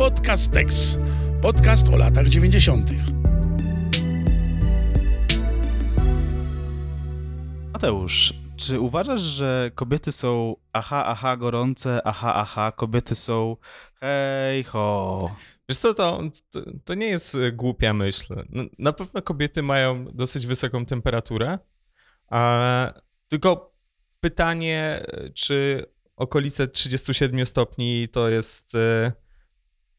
Podcastex. Podcast o latach 90. Mateusz, czy uważasz, że kobiety są aha, aha, gorące, aha, aha, kobiety są hej, ho? Wiesz co, to, to, to nie jest e, głupia myśl. No, na pewno kobiety mają dosyć wysoką temperaturę, a, tylko pytanie, e, czy okolice 37 stopni to jest e,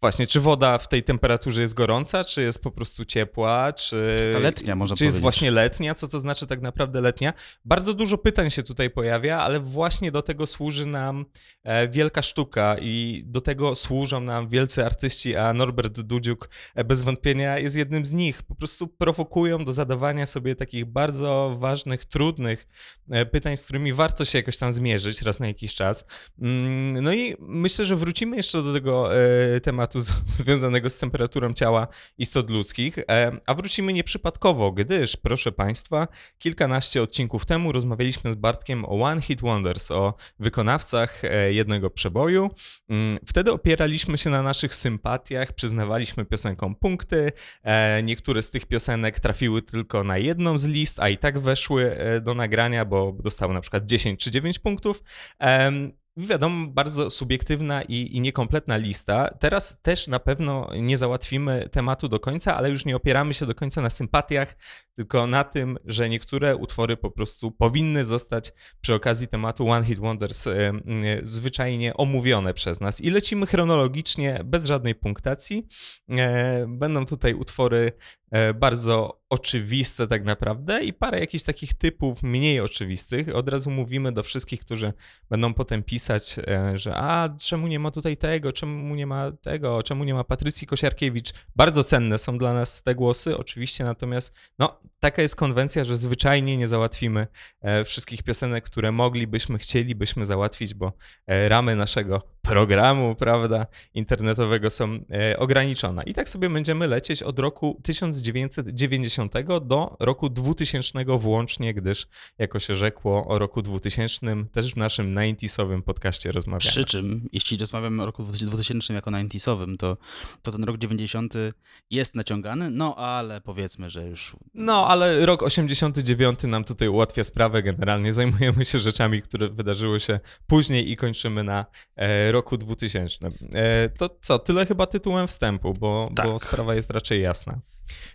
Właśnie, czy woda w tej temperaturze jest gorąca, czy jest po prostu ciepła, czy, Taka letnia, można czy powiedzieć. jest właśnie letnia, co to znaczy tak naprawdę letnia? Bardzo dużo pytań się tutaj pojawia, ale właśnie do tego służy nam e, wielka sztuka i do tego służą nam wielcy artyści, a Norbert Dudziuk e, bez wątpienia jest jednym z nich. Po prostu prowokują do zadawania sobie takich bardzo ważnych, trudnych e, pytań, z którymi warto się jakoś tam zmierzyć raz na jakiś czas. Mm, No i myślę, że wrócimy jeszcze do tego e, tematu z, związanego z temperaturą ciała istot ludzkich, e, a wrócimy nieprzypadkowo, gdyż, proszę Państwa, kilkanaście odcinków temu rozmawialiśmy z Bartkiem o One Hit Wonders, o wykonawcach e, jednego przeboju. Mm, Wtedy opieraliśmy się na naszych sympatiach, przyznawaliśmy piosenkom punkty. E, Niektóre z tych piosenek trafiły tylko na jedną z list, a i tak weszły do nagrania, bo dostały na przykład 10 czy 9 punktów. Wiadomo, bardzo subiektywna i, i niekompletna lista. Teraz też na pewno nie załatwimy tematu do końca, ale już nie opieramy się do końca na sympatiach, tylko na tym, że niektóre utwory po prostu powinny zostać przy okazji tematu One Hit Wonders zwyczajnie omówione przez nas. I lecimy chronologicznie, bez żadnej punktacji. E, Będą tutaj utwory e, bardzo oczywiste tak naprawdę i parę jakichś takich typów mniej oczywistych. Od razu mówimy do wszystkich, którzy będą potem pisać, e, że a czemu nie ma tutaj tego, czemu nie ma tego, czemu nie ma Patrycji Kosiarkiewicz. Bardzo cenne są dla nas te głosy, oczywiście, natomiast no, taka jest konwencja, że zwyczajnie nie załatwimy e, wszystkich piosenek, które moglibyśmy, chcielibyśmy załatwić, bo e, ramy naszego programu, prawda, internetowego są e, ograniczone. I tak sobie będziemy lecieć od roku 1990 do roku 2000 włącznie, gdyż jako się rzekło o roku 2000 też w naszym 90sowym podcaście rozmawiamy. Przy czym, jeśli rozmawiamy o roku 2000 jako 90sowym, to, to ten rok 90 jest naciągany, no ale powiedzmy, że już No, ale rok 89 nam tutaj ułatwia sprawę. Generalnie zajmujemy się rzeczami, które wydarzyły się później i kończymy na e, roku 2000. E, to co, tyle chyba tytułem wstępu, bo, Tak. bo sprawa jest raczej jasna.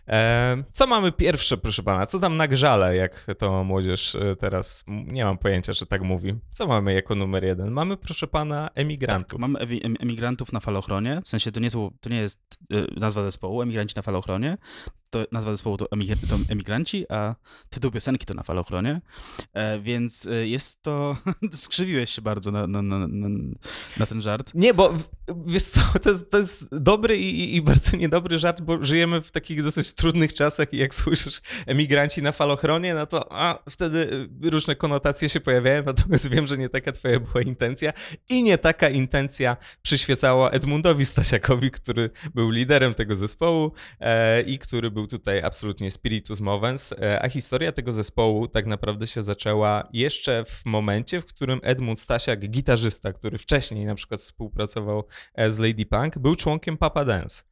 E, co mamy pierwsze, proszę pana? Co tam na grzale, jak to młodzież e, teraz, nie mam pojęcia, że tak mówi. Co mamy jako numer jeden? Mamy, proszę pana, emigrantów. Tak, mamy emigrantów na falochronie, w sensie to nie, są, to nie jest y, nazwa zespołu, emigranci na falochronie, to nazwa zespołu to, emig- to emigranci, a tytuł piosenki to na falochronie, e, więc y, jest to, skrzywiłeś się bardzo na, na, na, na, ten żart. Nie, bo wiesz co, to jest, to jest dobry i, i- bardzo niedobry żart, bo żyjemy w takich dosyć trudnych czasach i jak słyszysz emigranci na falochronie, no to a, wtedy y, różne konotacje się pojawiają, natomiast wiem, że nie taka twoja była intencja i nie taka intencja przyświecała Edmundowi Stasiakowi, który był liderem tego zespołu e, i który był tutaj absolutnie spiritus movens, e, a historia tego zespołu tak naprawdę się zaczęła jeszcze w momencie, w którym Edmund Stasiak, gitarzysta, który wcześniej na przykład współpracował z Lady Punk, był członkiem Papa Dance.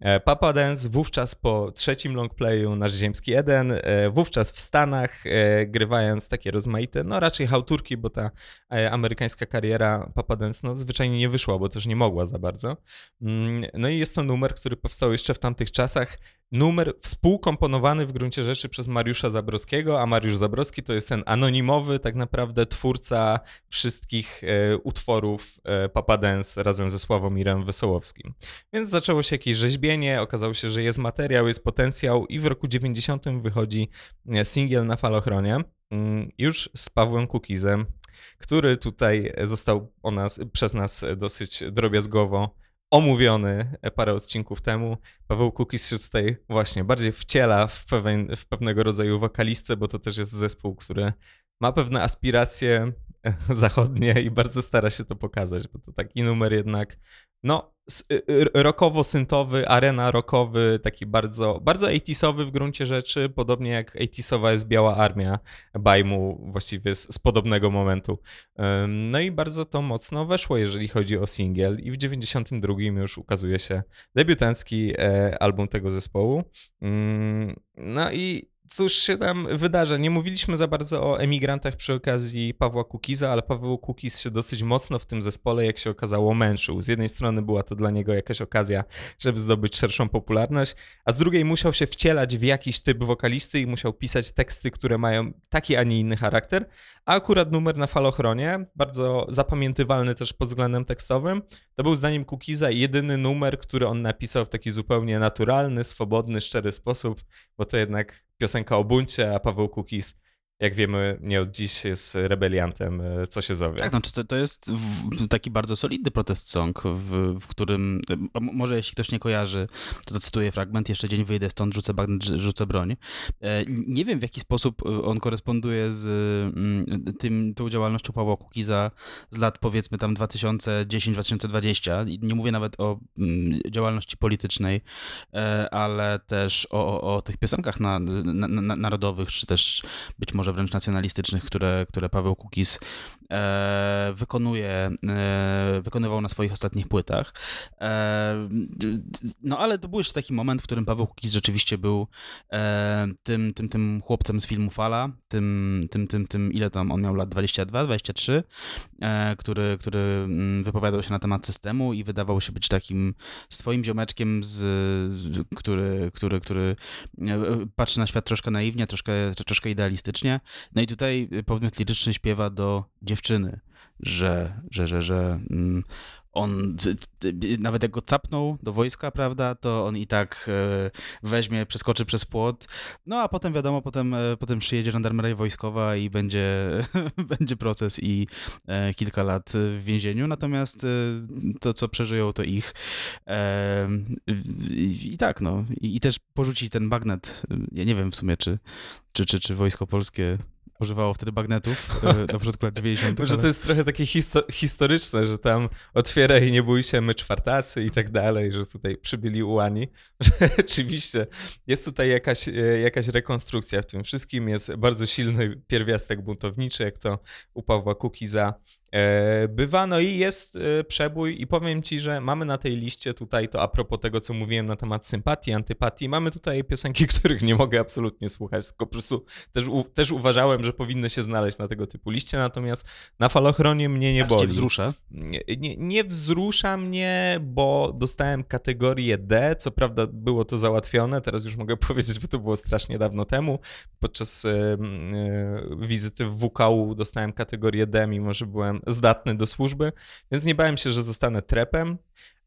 E, Papa Dance wówczas po trzecim longplayu Nasz Ziemski Eden, e, wówczas w Stanach, e, grywając takie rozmaite, no raczej hałturki, bo ta e, amerykańska kariera Papa Dance no, zwyczajnie nie wyszła, bo też nie mogła za bardzo. Mm, No i jest to numer, który powstał jeszcze w tamtych czasach. Numer współkomponowany w gruncie rzeczy przez Mariusza Zabrowskiego, a Mariusz Zabrowski to jest ten anonimowy tak naprawdę twórca wszystkich e, utworów e, Papa Dance razem ze Sławomirem Wesołowskim. Więc zaczęło się jakieś rzeźbienie, okazało się, że jest materiał, jest potencjał i w roku 90 wychodzi e, singiel na falochronie mm, już z Pawłem Kukizem, który tutaj został o nas, przez nas dosyć drobiazgowo omówiony parę odcinków temu. Paweł Kukiz się tutaj właśnie bardziej wciela w, pewien, w pewnego rodzaju wokalistę, bo to też jest zespół, który ma pewne aspiracje zachodnie i bardzo stara się to pokazać, bo to taki numer jednak no, rockowo-syntowy, arena rockowy, taki bardzo, bardzo 80 w gruncie rzeczy, podobnie jak 80 jest Biała Armia Bajmu, właściwie z, z, podobnego momentu. No i bardzo to mocno weszło, jeżeli chodzi o singiel i w 92 już ukazuje się debiutancki e, album tego zespołu. No i cóż się tam wydarza? Nie mówiliśmy za bardzo o emigrantach przy okazji Pawła Kukiza, ale Paweł Kukiz się dosyć mocno w tym zespole, jak się okazało, męczył. Z jednej strony była to dla niego jakaś okazja, żeby zdobyć szerszą popularność, a z drugiej musiał się wcielać w jakiś typ wokalisty i musiał pisać teksty, które mają taki, a nie inny charakter. A akurat numer na falochronie, bardzo zapamiętywalny też pod względem tekstowym, to był zdaniem Kukiza jedyny numer, który on napisał w taki zupełnie naturalny, swobodny, szczery sposób, bo to jednak piosenka o buncie, a Paweł Kukiz jak wiemy, nie od dziś jest rebeliantem, e, co się zowie. Tak, znaczy to, to jest taki bardzo solidny protest song, w, w, którym, e, może jeśli ktoś nie kojarzy, to, to cytuję fragment, jeszcze dzień wyjdę stąd, rzucę rzucę broń. E, nie wiem, w jaki sposób on koresponduje z mm, tym, tą działalnością Pawła Kukiza z lat powiedzmy tam 2010-2020. Nie mówię nawet o mm, działalności politycznej, ale też o, o, o tych piosenkach na, na, na, narodowych, czy też być może wręcz nacjonalistycznych, które, które Paweł Kukiz wykonuje, e, wykonywał na swoich ostatnich płytach. E, no ale to był jeszcze taki moment, w którym Paweł Kukiz rzeczywiście był e, tym, tym, tym chłopcem z filmu Fala, tym, tym, tym, tym ile tam on miał lat, 22, 23, e, który, który mm, wypowiadał się na temat systemu i wydawał się być takim swoim ziomeczkiem, z, który, który, który e, patrzy na świat troszkę naiwnie, troszkę, troszkę idealistycznie. No i tutaj podmiot liryczny śpiewa do dziewczyny, że, że, że, że mm, on nawet jak go capnął do wojska, prawda, to on i tak e, weźmie, przeskoczy przez płot, no a potem wiadomo, potem, e, potem przyjedzie żandarmeria wojskowa i będzie, będzie proces i e, kilka lat w więzieniu, natomiast to, co przeżyją, to ich. I tak, no, i też porzuci ten bagnet, ja nie wiem w sumie, czy, czy, czy, czy wojsko polskie używało wtedy bagnetów e, na początku lat 90. Może ale... to jest trochę takie histo historyczne, że tam otwieraj, nie bój się, my czwartacy i tak dalej, że tutaj przybyli ułani. Rzeczywiście jest tutaj jakaś, e, jakaś rekonstrukcja w tym wszystkim, jest bardzo silny pierwiastek buntowniczy, jak to u Pawła Kukiza bywa, no i jest e, przebój i powiem ci, że mamy na tej liście tutaj to a propos tego, co mówiłem na temat sympatii, antypatii, mamy tutaj piosenki, których nie mogę absolutnie słuchać, tylko po prostu też, też uważałem, że powinny się znaleźć na tego typu liście, natomiast na falochronie mnie nie boli. wzrusza? Nie, nie, nie wzrusza mnie, bo dostałem kategorię D, co prawda było to załatwione, teraz już mogę powiedzieć, bo to było strasznie dawno temu, podczas e, wizyty w WKU dostałem kategorię D, mimo że byłem zdatny do służby, więc nie bałem się, że zostanę trepem.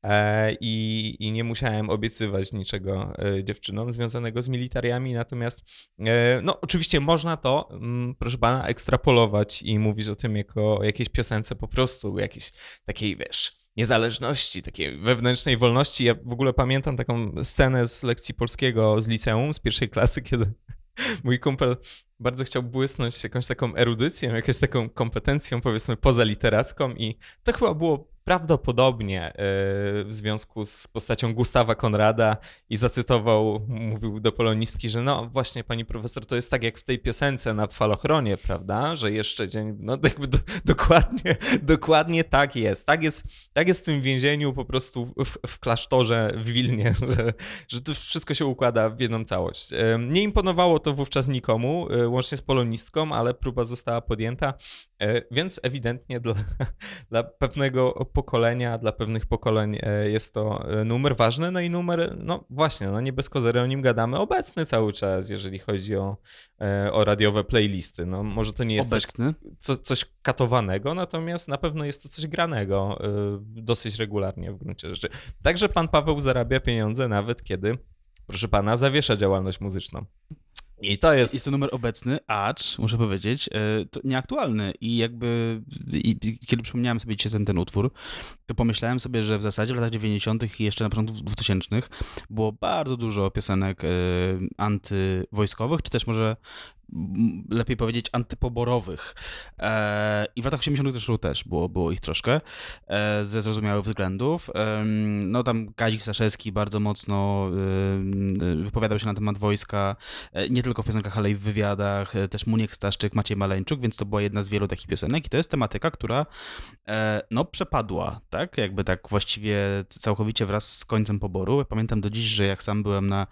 E, I, I, nie musiałem obiecywać niczego e, dziewczynom związanego z militariami, natomiast e, no oczywiście można to, mm, proszę pana, ekstrapolować i mówić o tym jako o jakiejś piosence po prostu, jakiejś takiej, wiesz, niezależności, takiej wewnętrznej wolności. Ja w ogóle pamiętam taką scenę z lekcji polskiego z liceum, z pierwszej klasy, kiedy mój kumpel bardzo chciał błysnąć jakąś taką erudycją, jakąś taką kompetencją, powiedzmy, pozaliteracką i to chyba było prawdopodobnie e, w związku z postacią Gustawa Konrada i zacytował, mówił do polonistki, że no właśnie pani profesor, to jest tak jak w tej piosence na falochronie, prawda, że jeszcze dzień, no jakby do, dokładnie, dokładnie tak jest. Tak jest, tak jest w tym więzieniu po prostu w, w klasztorze w Wilnie, że, że to wszystko się układa w jedną całość. E, nie imponowało to wówczas nikomu, e, łącznie z polonistką, ale próba została podjęta, więc ewidentnie dla, dla pewnego pokolenia, dla pewnych pokoleń e, jest to e, numer ważny, no i numer, no właśnie, no nie bez kozery o nim gadamy, obecny cały czas, jeżeli chodzi o, e, o radiowe playlisty. No może to nie jest coś, co, coś katowanego, natomiast na pewno jest to coś granego dosyć regularnie w gruncie rzeczy. Także pan Paweł zarabia pieniądze nawet kiedy, proszę pana, zawiesza działalność muzyczną. I to jest... Jest to numer obecny, acz, muszę powiedzieć, e, to nieaktualny i jakby, i, kiedy przypomniałem sobie dzisiaj ten, ten utwór, to pomyślałem sobie, że w zasadzie w latach 90. i jeszcze na początku 2000 było bardzo dużo piosenek y, antywojskowych, czy też może lepiej powiedzieć antypoborowych. E, I w latach 80. zresztą też było, było ich troszkę, e, ze zrozumiałych względów. No tam Kazik Staszewski bardzo mocno wypowiadał się na temat wojska, nie tylko w piosenkach, ale i w wywiadach, też Muniek Staszczyk, Maciej Maleńczuk, więc to była jedna z wielu takich piosenek i to jest tematyka, która no przepadła, tak? Jakby tak właściwie całkowicie wraz z końcem poboru. Pamiętam do dziś, że jak sam byłem na,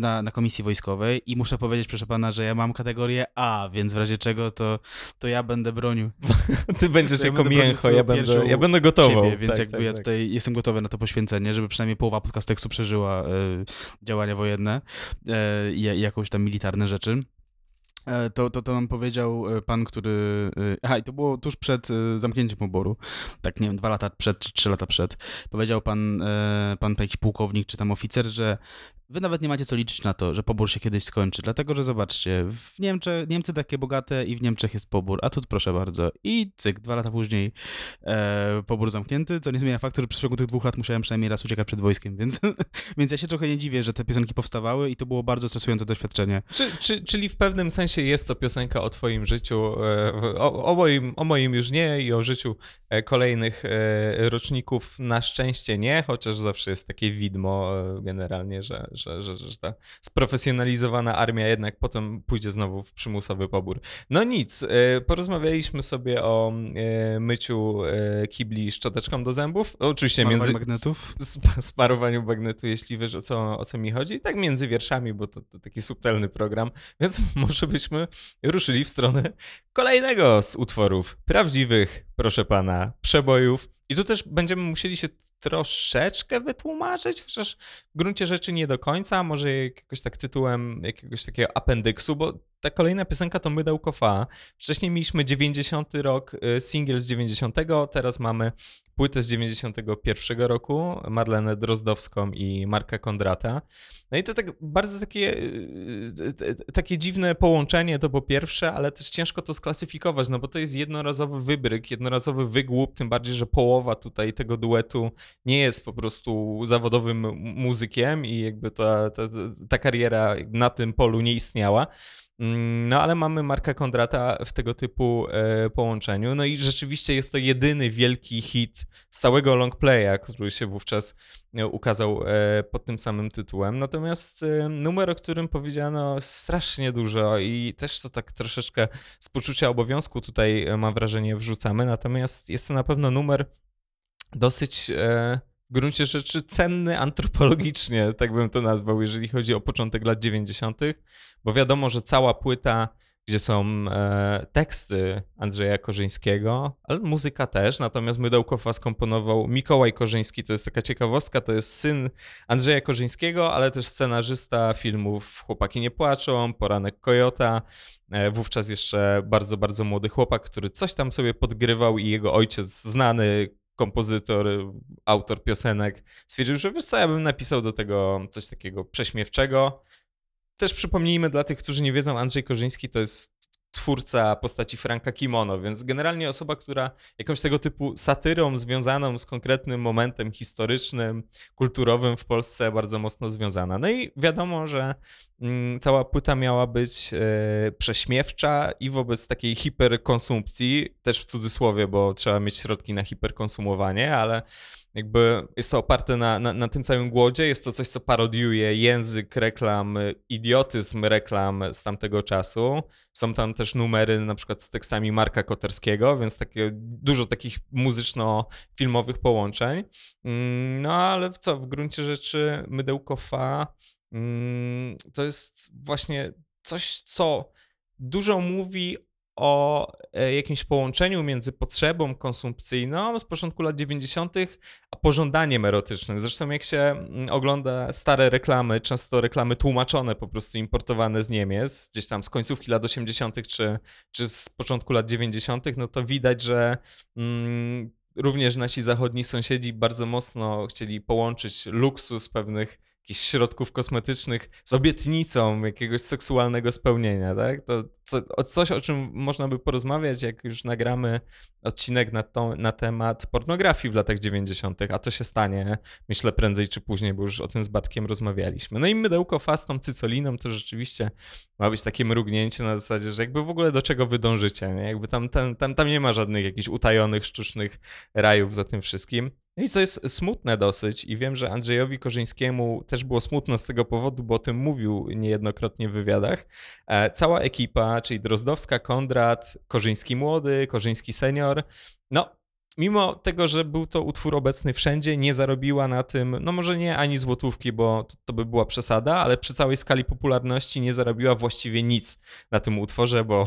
na, na komisji wojskowej i muszę powiedzieć, proszę pana, że ja mam kategorię A, więc w razie czego to, to ja będę bronił. Ty będziesz ja jako mięcho, ja będę, ja będę gotował. Ciebie, więc tak, jakby tak, ja tak. tutaj jestem gotowy na to poświęcenie, żeby przynajmniej połowa podcasteksu przeżyła y, działania wojenne y, i jakąś tam militarne rzeczy. E, to, to, to nam powiedział pan, który. Aha, i to było tuż przed zamknięciem poboru. Tak, nie wiem, dwa lata przed, czy trzy lata przed. Powiedział pan, pan jakiś pułkownik, czy tam oficer, że wy nawet nie macie co liczyć na to, że pobór się kiedyś skończy, dlatego że zobaczcie, w Niemczech, Niemcy takie bogate i w Niemczech jest pobór, a tu proszę bardzo. I cyk, dwa lata później e, pobór zamknięty, co nie zmienia faktu, że przez ciągu tych dwóch lat musiałem przynajmniej raz uciekać przed wojskiem, więc, więc ja się trochę nie dziwię, że te piosenki powstawały i to było bardzo stresujące doświadczenie. Czy, czy, czyli w pewnym sensie jest to piosenka o twoim życiu, e, o, o, moim, o moim już nie i o życiu e, kolejnych e, roczników na szczęście nie, chociaż zawsze jest takie widmo generalnie, że, że, że, że ta sprofesjonalizowana armia jednak potem pójdzie znowu w przymusowy pobór. No nic, e, porozmawialiśmy sobie o e, myciu e, kibli szczoteczką do zębów. Oczywiście Sparowaniu między... magnetów? Sparowaniu magnetu, jeśli wiesz o co, o co mi chodzi. Tak między wierszami, bo to, to taki subtelny program, więc może byśmy ruszyli w stronę kolejnego z utworów prawdziwych, proszę pana, przebojów. I tu też będziemy musieli się troszeczkę wytłumaczyć, chociaż w gruncie rzeczy nie do końca, może jakoś tak tytułem jakiegoś takiego appendyksu, bo ta kolejna piosenka to Mydełko Fa. Wcześniej mieliśmy 90 rok, y, singiel z 90, teraz mamy płytę z 91 roku, Marlenę Drozdowską i Marka Kondrata. No i to tak bardzo takie, y, y, takie dziwne połączenie to po pierwsze, ale też ciężko to sklasyfikować, no bo to jest jednorazowy wybryk, jednorazowy wygłup, tym bardziej, że połowa tutaj tego duetu nie jest po prostu zawodowym muzykiem i jakby ta, ta, ta kariera na tym polu nie istniała. Mm, no ale mamy Marka Kondrata w tego typu e, połączeniu. No i rzeczywiście jest to jedyny wielki hit z całego longplaya, który się wówczas e, ukazał e, pod tym samym tytułem. Natomiast e, numer, o którym powiedziano strasznie dużo i też to tak troszeczkę z poczucia obowiązku tutaj e, mam wrażenie wrzucamy. Natomiast jest to na pewno numer dosyć e, gruncie rzeczy cenny antropologicznie, tak bym to nazwał, jeżeli chodzi o początek lat 90., bo wiadomo, że cała płyta, gdzie są e, teksty Andrzeja Korzyńskiego, ale muzyka też, natomiast Mydełkowa skomponował Mikołaj Korzyński, to jest taka ciekawostka, to jest syn Andrzeja Korzyńskiego, ale też scenarzysta filmów Chłopaki nie płaczą, Poranek Kojota, e, wówczas jeszcze bardzo, bardzo młody chłopak, który coś tam sobie podgrywał i jego ojciec, znany kompozytor, autor piosenek stwierdził, że wiesz co, ja bym napisał do tego coś takiego prześmiewczego. Też przypomnijmy dla tych, którzy nie wiedzą, Andrzej Korzyński to jest twórca postaci Franka Kimono, więc generalnie osoba, która jakąś tego typu satyrą związaną z konkretnym momentem historycznym, kulturowym w Polsce bardzo mocno związana. No i wiadomo, że mm, cała płyta miała być e, prześmiewcza i wobec takiej hiperkonsumpcji, też w cudzysłowie, bo trzeba mieć środki na hiperkonsumowanie, ale jakby jest to oparte na, na, na, tym całym głodzie, jest to coś, co parodiuje język reklam, idiotyzm reklam z tamtego czasu. Są tam też numery na przykład z tekstami Marka Koterskiego, więc takie, dużo takich muzyczno-filmowych połączeń. Mm, no ale co, w gruncie rzeczy Mydełko Fa mm, to jest właśnie coś, co dużo mówi o e, jakimś połączeniu między potrzebą konsumpcyjną z początku lat 90., a pożądaniem erotycznym. Zresztą, jak się mm, ogląda stare reklamy, często reklamy tłumaczone, po prostu importowane z Niemiec, gdzieś tam z końcówki lat 80., czy, czy z początku lat 90., no to widać, że. Mm, również nasi zachodni sąsiedzi bardzo mocno chcieli połączyć luksus pewnych jakichś środków kosmetycznych z obietnicą jakiegoś seksualnego spełnienia, tak? To co, coś, o czym można by porozmawiać, jak już nagramy odcinek na, to, na temat pornografii w latach 90., a to się stanie, myślę, prędzej czy później, bo już o tym z Batkiem rozmawialiśmy. No i mydełko fastą cycoliną to rzeczywiście ma być takie mrugnięcie na zasadzie, że jakby w ogóle do czego wy dążycie, nie? Jakby tam, tam, tam, nie ma żadnych jakichś utajonych, sztucznych rajów za tym wszystkim. No i co jest smutne dosyć, i wiem, że Andrzejowi Korzyńskiemu też było smutno z tego powodu, bo o tym mówił niejednokrotnie w wywiadach. E, cała ekipa, czyli Drozdowska, Kondrat, Korzyński młody, Korzyński senior, no mimo tego, że był to utwór obecny wszędzie, nie zarobiła na tym, no może nie ani złotówki, bo to, to, by była przesada, ale przy całej skali popularności nie zarobiła właściwie nic na tym utworze, bo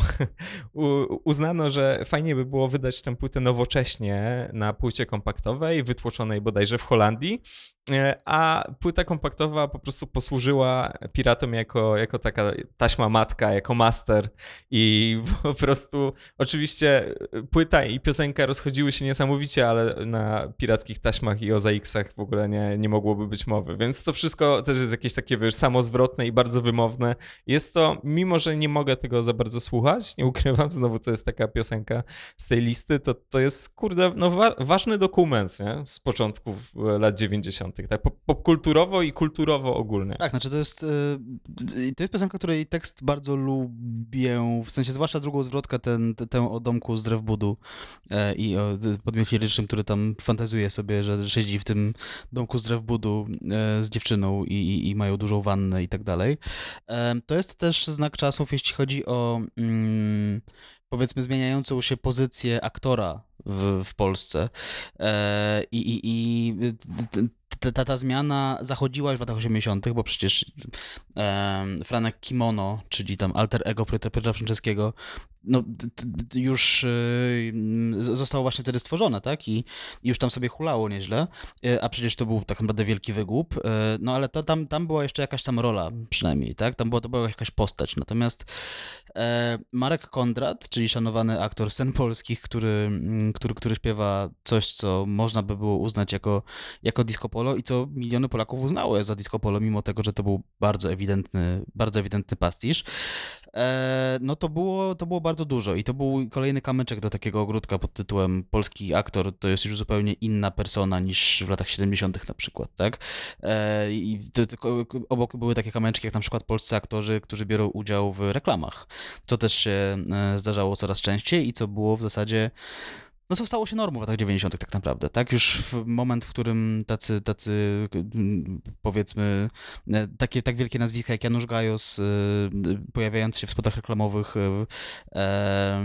uznano, że fajnie by było wydać tę płytę nowocześnie na płycie kompaktowej, wytłoczonej bodajże w Holandii, a płyta kompaktowa po prostu posłużyła piratom jako, jako taka taśma matka, jako master i po prostu oczywiście płyta i piosenka rozchodziły się niesamowicie, ale na pirackich taśmach i OZX-ach w ogóle nie, nie mogłoby być mowy, więc to wszystko też jest jakieś takie, wiesz, samozwrotne i bardzo wymowne. Jest to, mimo że nie mogę tego za bardzo słuchać, nie ukrywam, znowu to jest taka piosenka z tej listy, to, to jest, kurde, no wa ważny dokument, nie? Z początków lat 90 tak popkulturowo i kulturowo ogólnie. Tak, znaczy to jest, y, to jest piosenka, której tekst bardzo lubię, w sensie zwłaszcza drugą zwrotkę, ten, tę o domku z drew budu e, i o podmiocie lirycznym, który tam fantazuje sobie, że siedzi w tym domku z drew budu e, z dziewczyną i, i, i mają dużą wannę i tak dalej. E, to jest też znak czasów, jeśli chodzi o mm, powiedzmy zmieniającą się pozycję aktora w, w Polsce. I, i, i ta, ta zmiana zachodziła już w latach 80., bo przecież Franek Kimono, czyli tam alter ego Piotra Franceskiego, no, już y, zostało właśnie wtedy stworzone, tak? I, już tam sobie hulało nieźle, y, a przecież to był tak naprawdę wielki wygłup, y, no ale to, tam, tam była jeszcze jakaś tam rola przynajmniej, tak? Tam była, to była jakaś postać. Natomiast e, Marek Kondrat, czyli szanowany aktor scen polskich, który, mm, który, który śpiewa coś, co można by było uznać jako, jako disco polo i co miliony Polaków uznały za disco polo, mimo tego, że to był bardzo ewidentny, bardzo ewidentny pastisz, e, no to było, to było bardzo bardzo dużo i to był kolejny kamyczek do takiego ogródka pod tytułem polski aktor to jest już zupełnie inna persona niż w latach 70. na przykład, tak? E, I to, to, obok były takie kamyczki jak na przykład polscy aktorzy, którzy biorą udział w reklamach, co też się e, zdarzało coraz częściej i co było w zasadzie no co stało się normą w latach 90. tak naprawdę, tak? Już w moment, w którym tacy, tacy powiedzmy, e, takie tak wielkie nazwiska jak Janusz Gajos e, pojawiający się w spotach reklamowych, e,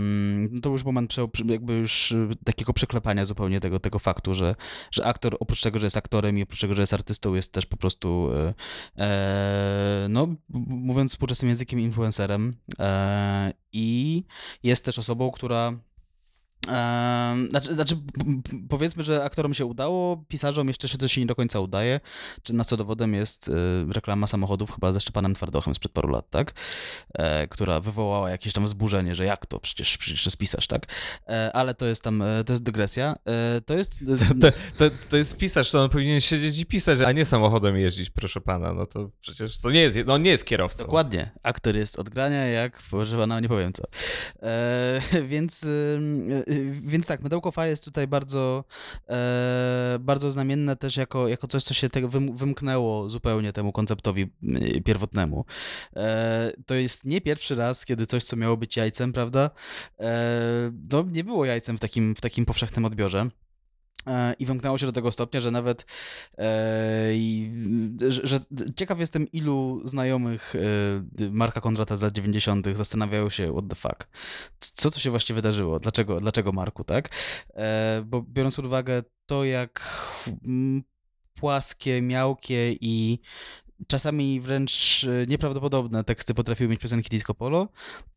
no to już moment jakby już takiego przeklepania zupełnie tego, tego faktu, że, że aktor oprócz tego, że jest aktorem i oprócz tego, że jest artystą, jest też po prostu no, mówiąc współczesnym językiem, influencerem i jest też osobą, która znaczy, znaczy, powiedzmy, że aktorom się udało, pisarzom jeszcze się coś nie do końca udaje, czy na co dowodem jest y, reklama samochodów chyba ze Szczepanem Twardochem sprzed paru lat, tak? E, która wywołała jakieś tam wzburzenie, że jak to, przecież, przecież jest pisarz, tak? E, ale to jest tam, e, to jest dygresja. To jest... To, to, to, jest pisarz, to on powinien siedzieć i pisać, a nie samochodem jeździć, proszę pana, no to przecież to nie jest, no nie jest kierowcą. Dokładnie. Aktor jest od grania jak, proszę pana, nie powiem co. Więc więc tak, Mydełko jest tutaj bardzo, e, bardzo znamienne też jako, jako coś, co się tego wymknęło zupełnie temu konceptowi pierwotnemu. E, to jest nie pierwszy raz, kiedy coś, co miało być jajcem, prawda, e, no nie było jajcem w takim, w takim powszechnym odbiorze. E, I wymknęło się do tego stopnia, że nawet e, że, że, ciekaw jestem, ilu znajomych e, Marka Kondrata z lat 90. zastanawiają się, what the fuck, co tu się właściwie wydarzyło, dlaczego, dlaczego Marku, tak? E, bo biorąc pod uwagę to, jak płaskie, miałkie i czasami wręcz e, nieprawdopodobne teksty potrafiły mieć piosenki disco polo,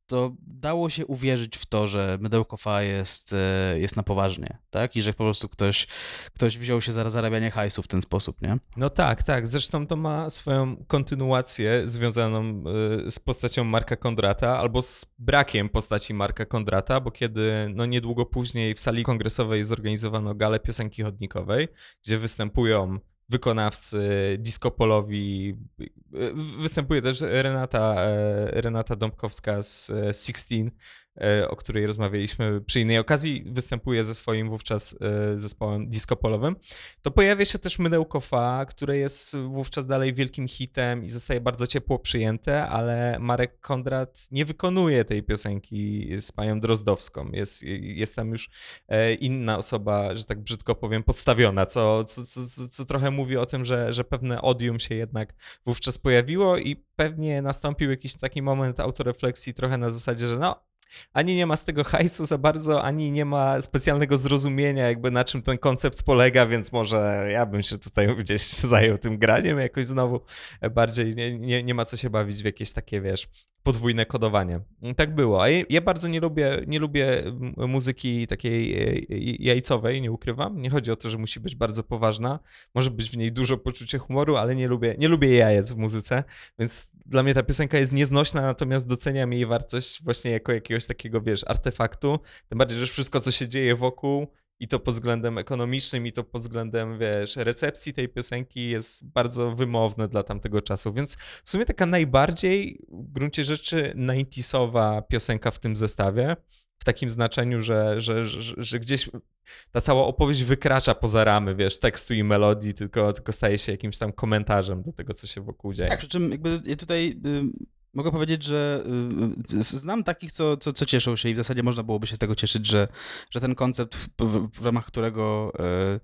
to dało się uwierzyć w to, że mydełko fa jest, e, jest na poważnie, tak? I że po prostu ktoś, ktoś wziął się za zarabianie hajsu w ten sposób, nie? No tak, tak. Zresztą to ma swoją kontynuację związaną e, z postacią Marka Kondrata albo z brakiem postaci Marka Kondrata, bo kiedy no niedługo później w sali kongresowej zorganizowano galę piosenki chodnikowej, gdzie występują wykonawcy, disco polowi. Występuje też Renata, e, Renata Dąbkowska z e, Sixteen, o której rozmawialiśmy przy innej okazji, występuje ze swoim wówczas zespołem disco polowym. To pojawia się też Mydełko Fa, które jest wówczas dalej wielkim hitem i zostaje bardzo ciepło przyjęte, ale Marek Kondrat nie wykonuje tej piosenki z panią Drozdowską. Jest, jest tam już inna osoba, że tak brzydko powiem, podstawiona, co, co, co, co trochę mówi o tym, że, że pewne odium się jednak wówczas pojawiło i pewnie nastąpił jakiś taki moment autorefleksji trochę na zasadzie, że no, ani nie ma z tego hajsu za bardzo, ani nie ma specjalnego zrozumienia, jakby na czym ten koncept polega, więc może ja bym się tutaj gdzieś zajął tym graniem jakoś znowu bardziej. Nie, nie, nie ma co się bawić w jakieś takie, wiesz, podwójne kodowanie. Tak było. A ja bardzo nie lubię, nie lubię muzyki takiej e, jajcowej, nie ukrywam. Nie chodzi o to, że musi być bardzo poważna. Może być w niej dużo poczucia humoru, ale nie lubię, nie lubię jajec w muzyce, więc dla mnie ta piosenka jest nieznośna, natomiast doceniam jej wartość właśnie jako jakiegoś takiego, wiesz, artefaktu. Tym bardziej, że wszystko, co się dzieje wokół, i to pod względem ekonomicznym, i to pod względem, wiesz, recepcji tej piosenki jest bardzo wymowne dla tamtego czasu, więc w sumie taka najbardziej w gruncie rzeczy 90 piosenka w tym zestawie, w takim znaczeniu, że, że, że, że, gdzieś ta cała opowieść wykracza poza ramy, wiesz, tekstu i melodii, tylko, tylko staje się jakimś tam komentarzem do tego, co się wokół dzieje. Tak, przy czym jakby ja tutaj mogę powiedzieć, że y, znam takich, co, co, co cieszą się i w zasadzie można byłoby się z tego cieszyć, że, że ten koncept, w, w ramach którego y,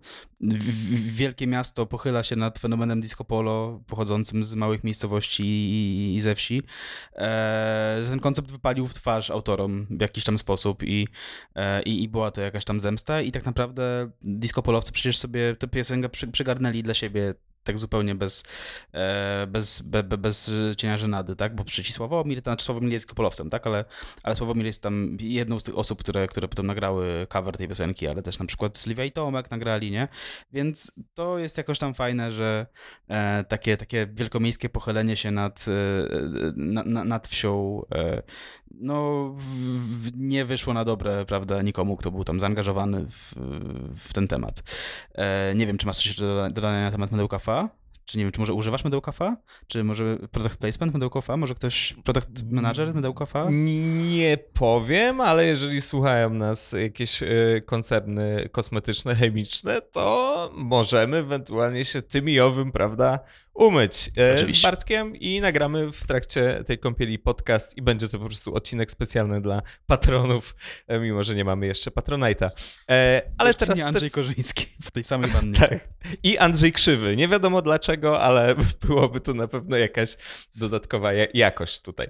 wielkie miasto pochyla się nad fenomenem disco polo pochodzącym z małych miejscowości i, i ze wsi, e, że ten koncept wypalił w twarz autorom w jakiś tam sposób i, e, i była to jakaś tam zemsta i tak naprawdę disco polowcy przecież sobie tę piosenkę przy, przygarnęli dla siebie tak zupełnie bez, e, bez, be, bez cienia żenady, tak? Bo przecież Sławomir, znaczy Sławomir jest kopolowcem, tak? Ale, ale Sławomir jest tam jedną z tych osób, które, które potem nagrały cover tej piosenki, ale też na przykład Sylwia i Tomek nagrali, nie? Więc to jest jakoś tam fajne, że e, takie, takie wielkomiejskie pochylenie się nad, e, na, nad wsią no w, nie wyszło na dobre, prawda, nikomu, kto był tam zaangażowany w, w ten temat. Nie wiem, czy masz coś do dodania na temat Medełka Fa? Czy nie wiem, czy może używasz Medełka Fa? Czy może product placement Medełka Fa? Może ktoś, product manager Medełka Fa? Nie powiem, ale jeżeli słuchają nas jakieś y, koncerny kosmetyczne, chemiczne, to możemy ewentualnie się tymi owym, prawda, umyć e, Oczywiście. z Bartkiem i nagramy w trakcie tej kąpieli podcast i będzie to po prostu odcinek specjalny dla patronów, e, mimo że nie mamy jeszcze Patronite'a. E, ale teraz nie Andrzej też... Korzyński w tej samej wannie. tak. I Andrzej Krzywy. Nie wiadomo dlaczego, ale byłoby to na pewno jakaś dodatkowa jakość tutaj.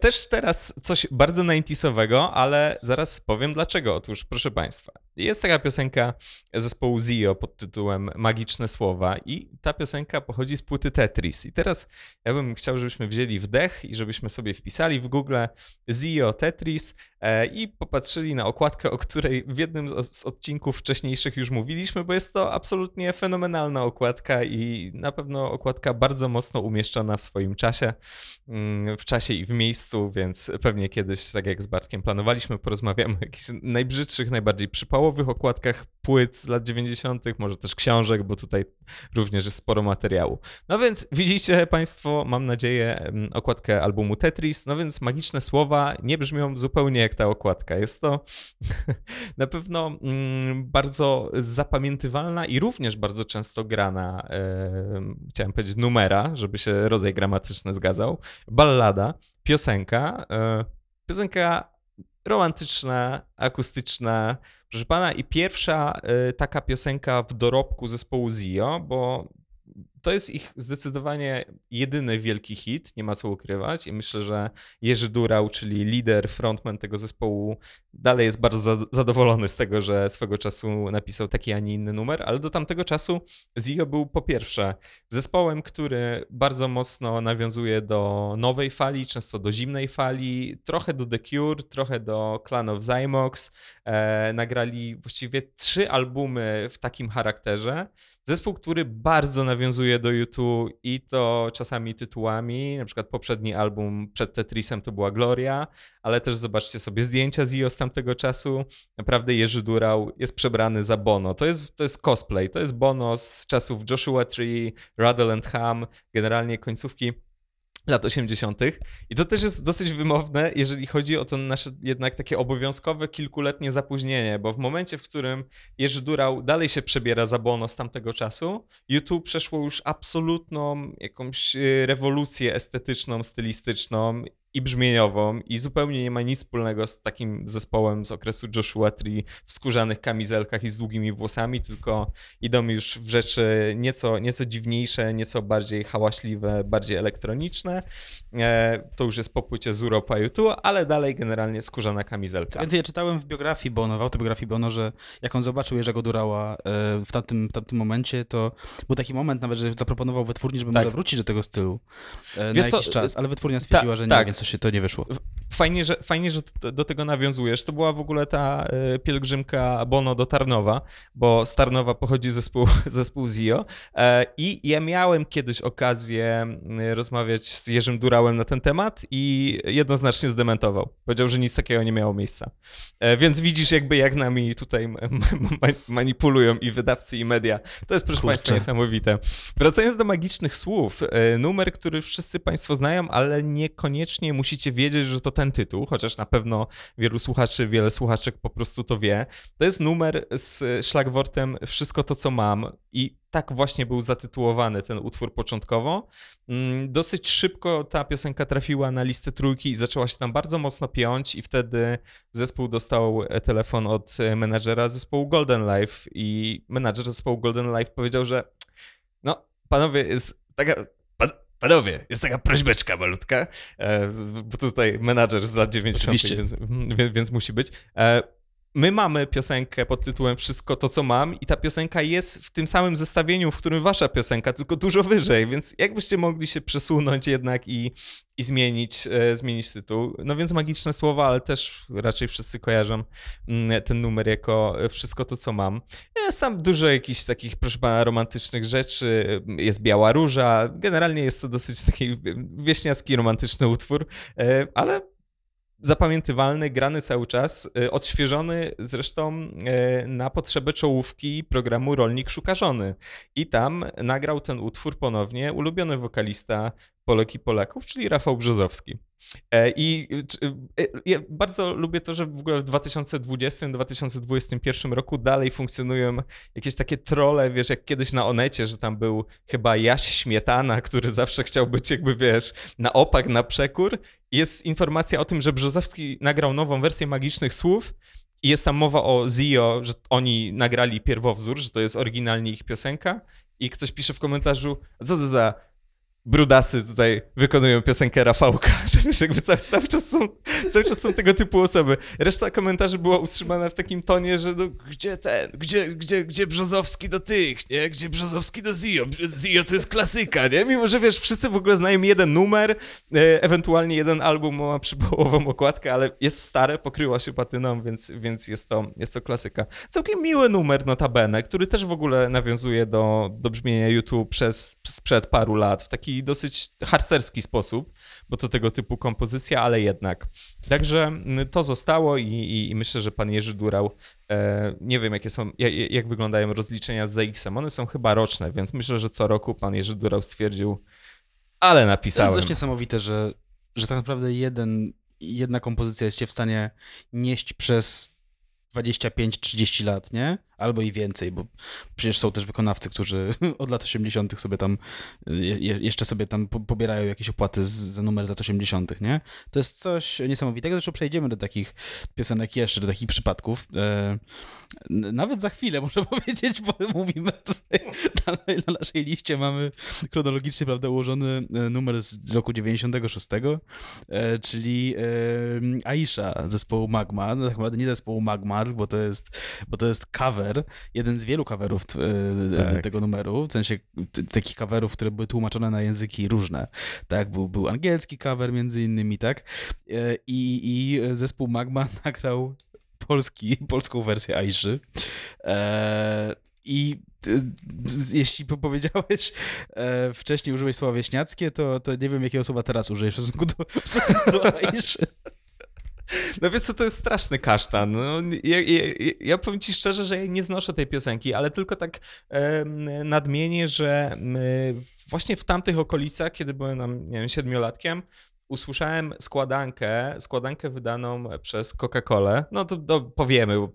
Też teraz coś bardzo 90 ale zaraz powiem dlaczego. Otóż, proszę Państwa, jest taka piosenka zespołu Zio pod tytułem Magiczne Słowa i ta piosenka pochodzi z płyty Tetris. I teraz ja bym chciał, żebyśmy wzięli wdech i żebyśmy sobie wpisali w Google Zio Tetris e, i popatrzyli na okładkę, o której w jednym z odcinków wcześniejszych już mówiliśmy, bo jest to absolutnie fenomenalna okładka i na pewno okładka bardzo mocno umieszczona w swoim czasie, mm, w czasie i w miejscu, więc pewnie kiedyś, tak jak z Bartkiem planowaliśmy, porozmawiamy o jakichś najbrzydszych, najbardziej przypałowych okładkach płyt z lat 90., może też książek, bo tutaj również jest sporo materiału. No więc widzicie Państwo, mam nadzieję, mm, okładkę albumu Tetris. No więc magiczne słowa nie brzmią zupełnie jak ta okładka. Jest to na pewno mm, bardzo zapamiętywalna i również bardzo często grana, e, chciałem powiedzieć, numera, żeby się rodzaj gramatyczny zgadzał. Ballada, piosenka. E, piosenka romantyczna, akustyczna, proszę pana, i pierwsza y, taka piosenka w dorobku zespołu Zio, bo to jest ich zdecydowanie jedyny wielki hit, nie ma co ukrywać. I myślę, że Jerzy Durał, czyli lider, frontman tego zespołu, dalej jest bardzo zadowolony z tego, że swego czasu napisał taki, a nie inny numer, ale do tamtego czasu Zio był po pierwsze zespołem, który bardzo mocno nawiązuje do nowej fali, często do zimnej fali, trochę do The Cure, trochę do Clan of Zymox. E, nagrali właściwie trzy albumy w takim charakterze. Zespół, który bardzo nawiązuje do YouTube i to czasami tytułami, na przykład poprzedni album przed Tetrisem to była Gloria, ale też zobaczcie sobie zdjęcia z IO z tamtego czasu. Naprawdę Jerzy Durał jest przebrany za Bono. To jest, to jest cosplay, to jest Bono z czasów Joshua Tree, Ruddle and Ham, generalnie końcówki lat 80. I to też jest dosyć wymowne, jeżeli chodzi o to nasze jednak takie obowiązkowe kilkuletnie zapóźnienie, bo w momencie, w którym Jerzy Durał dalej się przebiera za Bono z tamtego czasu, YouTube przeszło już absolutną jakąś y, rewolucję estetyczną, stylistyczną i brzmieniową i zupełnie nie ma nic wspólnego z takim zespołem z okresu Joshua Tree w skórzanych kamizelkach i z długimi włosami, tylko idą już w rzeczy nieco, nieco dziwniejsze, nieco bardziej hałaśliwe, bardziej elektroniczne. E, to już jest po płycie Zuro Pajutu, ale dalej generalnie skórzana kamizelka. Więc ja czytałem w biografii Bono, w autobiografii Bono, że jak on zobaczył Jerzego Durała e, w tamtym, tamtym momencie, to był taki moment nawet, że zaproponował wytwórni, żeby Tak. wrócić do tego stylu e, Wiesz na co, jakiś czas, ale wytwórnia stwierdziła, że nie, tak. więc się to nie wyszło. Fajnie, że, fajnie, że do tego nawiązujesz. To była w ogóle ta e, pielgrzymka Bono do Tarnowa, bo z Tarnowa pochodzi zespół, zespół Zio. E, I ja miałem kiedyś okazję rozmawiać z Jerzym Durałem na ten temat i jednoznacznie zdementował. Powiedział, że nic takiego nie miało miejsca. E, Więc widzisz jakby jak nami tutaj manipulują i wydawcy i media. To jest proszę Kurczę. Państwa niesamowite. Wracając do magicznych słów, numer, który wszyscy Państwo znają, ale niekoniecznie musicie wiedzieć, że to ten tytuł, chociaż na pewno wielu słuchaczy, wiele słuchaczek po prostu to wie. To jest numer z szlagwortem Wszystko to, co mam i tak właśnie był zatytułowany ten utwór początkowo. Mm, Dosyć szybko ta piosenka trafiła na listę trójki i zaczęła się tam bardzo mocno piąć i wtedy zespół dostał e, telefon od e, menadżera zespołu Golden Life i menadżer zespołu Golden Life powiedział, że no, panowie, jest taka... Pan, panowie, jest taka prośbeczka malutka, e, bo tutaj menadżer z lat 90., Oczywiście. więc, więc, więc musi być. E, My mamy piosenkę pod tytułem Wszystko to, co mam, i ta piosenka jest w tym samym zestawieniu, w którym wasza piosenka, tylko dużo wyżej, więc jakbyście mogli się przesunąć jednak i, i zmienić, e, zmienić tytuł. No więc magiczne słowa, ale też raczej wszyscy kojarzą mm, ten numer jako e, Wszystko to, co mam. Jest tam dużo jakichś takich, proszę pana, romantycznych rzeczy. Jest Biała Róża. Generalnie jest to dosyć taki wieśniacki, romantyczny utwór, e, ale zapamiętywalny, grany cały czas, e, odświeżony zresztą e, na potrzeby czołówki programu Rolnik Szuka Żony. I tam nagrał ten utwór ponownie ulubiony wokalista Polek i Polaków, czyli Rafał Brzozowski. E, I czy- e, ja bardzo lubię to, że w ogóle w 2020-2021 roku dalej funkcjonują jakieś takie trole, wiesz, jak kiedyś na Onecie, że tam był chyba Jaś Śmietana, który zawsze chciał być jakby, wiesz, na opak, na przekór. Jest informacja o tym, że Brzozowski nagrał nową wersję Magicznych Słów i jest tam mowa o Zio, że oni nagrali pierwowzór, że to jest oryginalnie ich piosenka i ktoś pisze w komentarzu, co to za brudasy tutaj wykonują piosenkę Rafałka, że wiesz, jakby cały, cały, czas są, cały czas są tego typu osoby. Reszta komentarzy była utrzymana w takim tonie, że no, gdzie ten, gdzie, gdzie, gdzie Brzozowski do tych, nie? Gdzie Brzozowski do Zio? Zio to jest klasyka, nie? Mimo, że wiesz, wszyscy w ogóle znają jeden numer, e, ewentualnie jeden album ma przypołową okładkę, ale jest stare, pokryła się patyną, więc, więc jest, to, jest to klasyka. Całkiem miły numer notabene, który też w ogóle nawiązuje do, do brzmienia YouTube przez, sprzed paru lat w taki dosyć harcerski sposób, bo to tego typu kompozycja, ale jednak. Także mm, to zostało i, i, i myślę, że pan Jerzy Durał, e, nie wiem jakie są, jak, jak wyglądają rozliczenia z ZX-em, one są chyba roczne, więc myślę, że co roku pan Jerzy Durał stwierdził, ale To napisałem. jest dość niesamowite, że, że tak naprawdę jeden, jedna kompozycja jest cię w stanie nieść przez 25-30 lat, nie? Albo i więcej, bo przecież są też wykonawcy, którzy od lat 80. sobie tam je, je- jeszcze sobie tam po- pobierają jakieś opłaty za numer z lat 80., nie? To jest coś niesamowitego. Zresztą przejdziemy do takich piosenek jeszcze, do takich przypadków. E, nawet za chwilę, muszę powiedzieć, bo mówimy tutaj dalej na naszej liście mamy chronologicznie, prawda, ułożony e, numer z roku 96, e, czyli Aisha zespołu Magma, no tak naprawdę nie zespołu Magma, bo to jest, bo to jest cover, jeden z wielu coverów e, Tak. tego numeru, w sensie takich coverów, które były tłumaczone na języki różne, tak, był, był angielski cover między innymi, tak, E, i, i zespół Magma nagrał polski, polską wersję Aiszy. E, I jeśli powiedziałeś e, wcześniej użyłeś słowa wieśniackie, to, to nie wiem, jakiego słowa teraz użyjesz w stosunku do, w stosunku do Aiszy. No wiesz co, to jest straszny kasztan. No, ja, ja, ja, powiem ci szczerze, że ja nie znoszę tej piosenki, ale tylko tak e, nadmienię, że właśnie w tamtych okolicach, kiedy byłem tam, nie wiem, siedmiolatkiem, usłyszałem składankę, składankę wydaną przez Coca-Colę. No to, to, powiemy,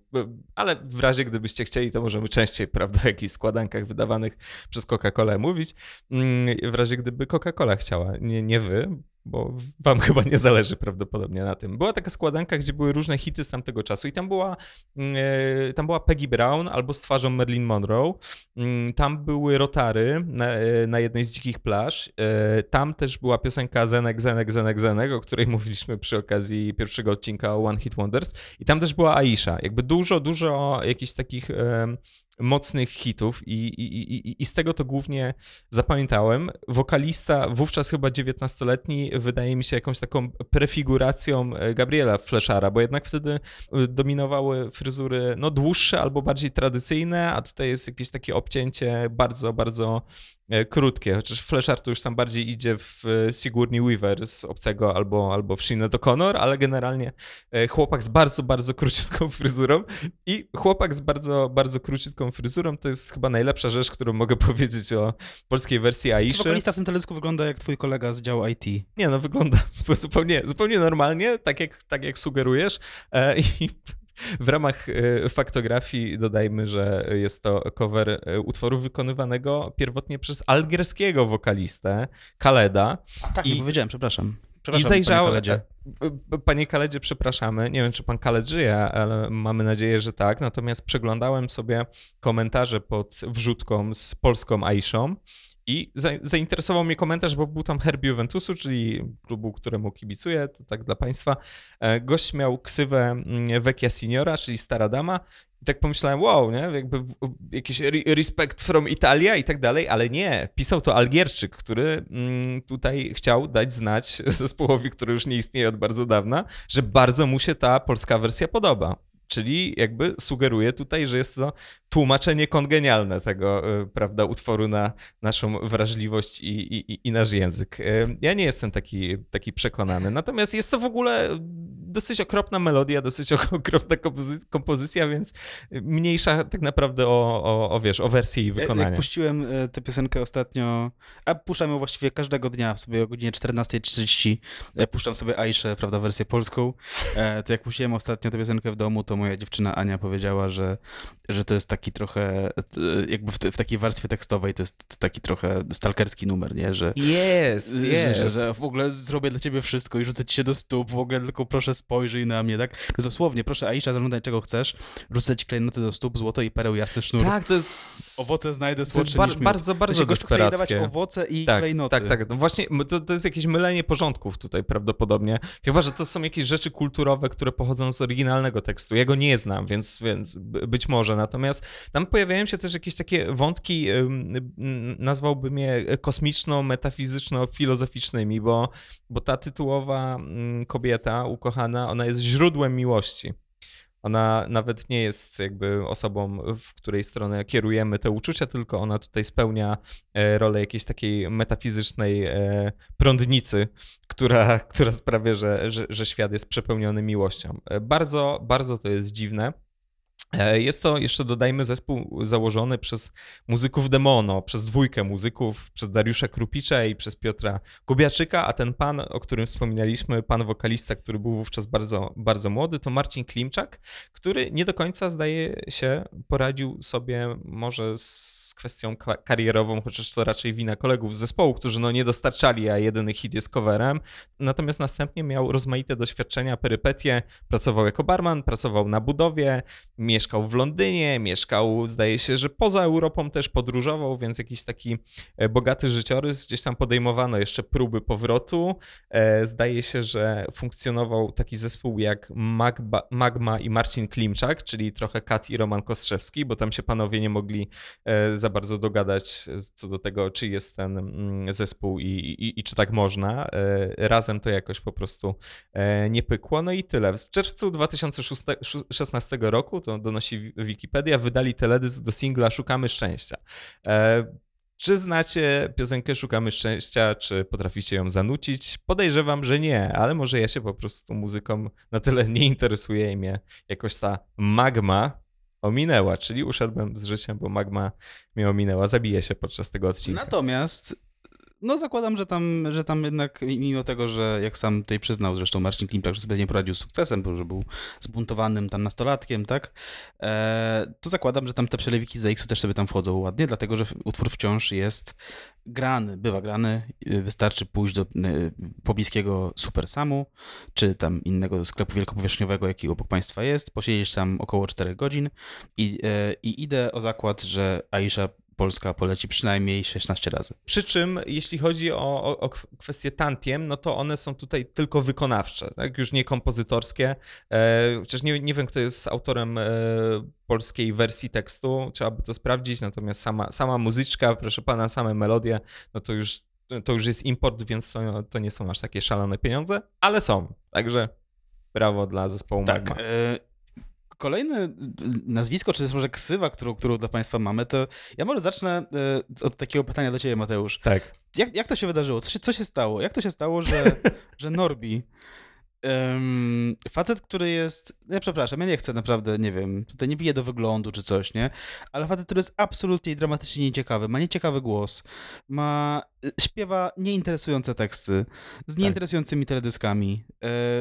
ale w razie gdybyście chcieli, to możemy częściej, prawda, o jakichś składankach wydawanych przez Coca-Colę mówić. Mm, w razie gdyby Coca-Cola chciała, nie, nie wy, bo wam chyba nie zależy prawdopodobnie na tym. Była taka składanka, gdzie były różne hity z tamtego czasu i tam była, yy, tam była Peggy Brown albo z twarzą Marilyn Monroe. Yy, tam były Rotary na, yy, na, jednej z dzikich plaż. E, tam też była piosenka Zenek, Zenek, Zenek, Zenek, o której mówiliśmy przy okazji pierwszego odcinka One Hit Wonders. I tam też była Aisha. Jakby dużo, dużo jakichś takich mocnych hitów i, i, i, i z tego to głównie zapamiętałem. Wokalista, wówczas chyba 19-letni, wydaje mi się jakąś taką prefiguracją e, Gabriela Fleszara, bo jednak wtedy e, dominowały fryzury no dłuższe albo bardziej tradycyjne, a tutaj jest jakieś takie obcięcie bardzo, bardzo krótkie, chociaż Fleshar to już tam bardziej idzie w e, Sigourney Weaver z Obcego albo, albo w Sinead O'Connor, ale generalnie e, chłopak z bardzo, bardzo króciutką fryzurą i chłopak z bardzo, bardzo króciutką fryzurą to jest chyba najlepsza rzecz, którą mogę powiedzieć o polskiej wersji Aiszy. Wokalista w tym teledysku wygląda jak twój kolega z działu IT. Nie, no wygląda zupełnie, zupełnie normalnie, tak jak, tak jak sugerujesz i w ramach e, faktografii dodajmy, że jest to cover e, utworu wykonywanego pierwotnie przez algierskiego wokalistę Kaleda. A tak, I, nie powiedziałem, przepraszam. Przepraszam, I zajrzałem. Panie Kaledzie. Panie Kaledzie, przepraszamy. Nie wiem, czy pan Kaled żyje, ale mamy nadzieję, że tak. Natomiast przeglądałem sobie komentarze pod wrzutką z polską Aishą i zainteresował mnie komentarz, bo był tam Herbie Juventusu, czyli klubu, któremu kibicuję, to tak dla Państwa. E, gość miał ksywę mm, Vecchia Signora, czyli stara dama. I tak pomyślałem, wow, nie? Jakby jakiś respect from Italia i tak dalej, ale nie. Pisał to Algierczyk, który mm, tutaj chciał dać znać zespołowi, który już nie istnieje od bardzo dawna, że bardzo mu się ta polska wersja podoba. Czyli jakby sugeruje tutaj, że jest to tłumaczenie kongenialne tego, y, prawda, utworu na naszą wrażliwość i, i, i nasz język. Y, ja nie jestem taki, taki przekonany. Natomiast jest to w ogóle dosyć okropna melodia, dosyć okropna kompozycja, więc mniejsza tak naprawdę o, o, o wiesz, o wersję i wykonanie. Jak puściłem e, tę piosenkę ostatnio, a puszczam ją właściwie każdego dnia, sobie o godzinie 14.30 e, puszczam sobie Aiszę, prawda, wersję polską, e, to jak puściłem ostatnio tę piosenkę w domu, to moja dziewczyna Ania powiedziała, że, że to jest taki trochę, jakby w, te, w takiej warstwie tekstowej to jest taki trochę stalkerski numer, nie, że jest, jest. Że, że w ogóle zrobię dla ciebie wszystko i rzucę ci się do stóp, w ogóle tylko proszę spojrzyj na mnie, tak? Dosłownie, proszę Aisha, zaglądaj czego chcesz, rzucę ci klejnoty do stóp, złoto i pereł, jasny sznur. Tak, to jest... Owoce znajdę słodsze to jest bar bardzo, bardzo desperackie. dawać owoce i tak, klejnoty. Tak, tak, no właśnie to, to jest jakieś mylenie porządków tutaj prawdopodobnie. Chyba, że to są jakieś rzeczy kulturowe, które pochodzą z oryginalnego tekstu. Ja nie znam, więc, więc być może. Natomiast tam pojawiają się też jakieś takie wątki, nazwałbym je kosmiczno-metafizyczno-filozoficznymi, bo, bo ta tytułowa mm, kobieta ukochana, ona jest źródłem miłości. Ona nawet nie jest jakby osobą, w której stronę kierujemy te uczucia, tylko ona tutaj spełnia e, rolę jakiejś takiej metafizycznej e, prądnicy, która, która sprawia, że, że, że świat jest przepełniony miłością. E, bardzo, bardzo to jest dziwne. E, jest to, jeszcze dodajmy, zespół założony przez muzyków Demono, przez dwójkę muzyków, przez Dariusza Krupicza i przez Piotra Kubiaczyka, a ten pan, o którym wspominaliśmy, pan wokalista, który był wówczas bardzo, bardzo młody, to Marcin Klimczak, który nie do końca, zdaje się, poradził sobie może z kwestią karierową, chociaż to raczej wina kolegów z zespołu, którzy no nie dostarczali, a jedyny hit jest coverem. Natomiast następnie miał rozmaite doświadczenia, perypetie, pracował jako barman, pracował na budowie, mieszkał w Londynie, mieszkał, zdaje się, że poza Europą też podróżował, więc jakiś taki e, bogaty życiorys. Gdzieś tam podejmowano jeszcze próby powrotu. E, zdaje się, że funkcjonował taki zespół jak Magba, Magma i Marcin Klimczak, czyli trochę Kat i Roman Kostrzewski, bo tam się panowie nie mogli e, za bardzo dogadać co do tego, czy jest ten mm, zespół i, i, i czy tak można. Razem to jakoś po prostu nie pykło. No i tyle. W czerwcu 2016 roku, to do donosi Wikipedia, wydali teledysk do singla Szukamy Szczęścia. E, czy znacie piosenkę Szukamy Szczęścia, czy potraficie ją zanucić? Podejrzewam, że nie, ale może ja się po prostu muzyką na tyle nie interesuję i mnie jakoś ta magma ominęła, czyli uszedłem z życiem, bo magma mnie ominęła, zabije się podczas tego odcinka. Natomiast no zakładam, że tam, że tam jednak mimo tego, że jak sam tutaj przyznał zresztą Marcin Klimczak, że sobie nie poradził z sukcesem, bo że był zbuntowanym tam nastolatkiem, tak, e, to zakładam, że tam te przelewiki z X-u też sobie tam wchodzą ładnie, dlatego, że utwór wciąż jest grany, bywa grany, wystarczy pójść do y, pobliskiego Super Samu, czy tam innego sklepu wielkopowierzchniowego, jaki obok państwa jest, posiedzieć tam około 4 godzin i, e, i idę o zakład, że Aisha Polska poleci przynajmniej 16 razy. Przy czym, jeśli chodzi o, o, o kwestie tantiem, no to one są tutaj tylko wykonawcze, tak? już nie kompozytorskie. E, chociaż nie, nie wiem, kto jest autorem e, polskiej wersji tekstu, trzeba by to sprawdzić, natomiast sama, sama muzyczka, proszę pana, same melodie, no to już, to już jest import, więc to, to nie są aż takie szalone pieniądze, ale są. Także brawo dla zespołu tak, Magma. E, Kolejne nazwisko, czy też może ksywa, którą, którą dla Państwa mamy, to ja może zacznę e, od takiego pytania do Ciebie, Mateusz. Tak. Jak, jak to się wydarzyło? Co się, co się stało? Jak to się stało, że, że Norbi, um, facet, który jest, ja przepraszam, ja nie chcę naprawdę, nie wiem, tutaj nie bije do wyglądu czy coś, nie? Ale facet, który jest absolutnie dramatycznie nieciekawy, ma nieciekawy głos, ma, śpiewa nieinteresujące teksty, z tak. nieinteresującymi teledyskami,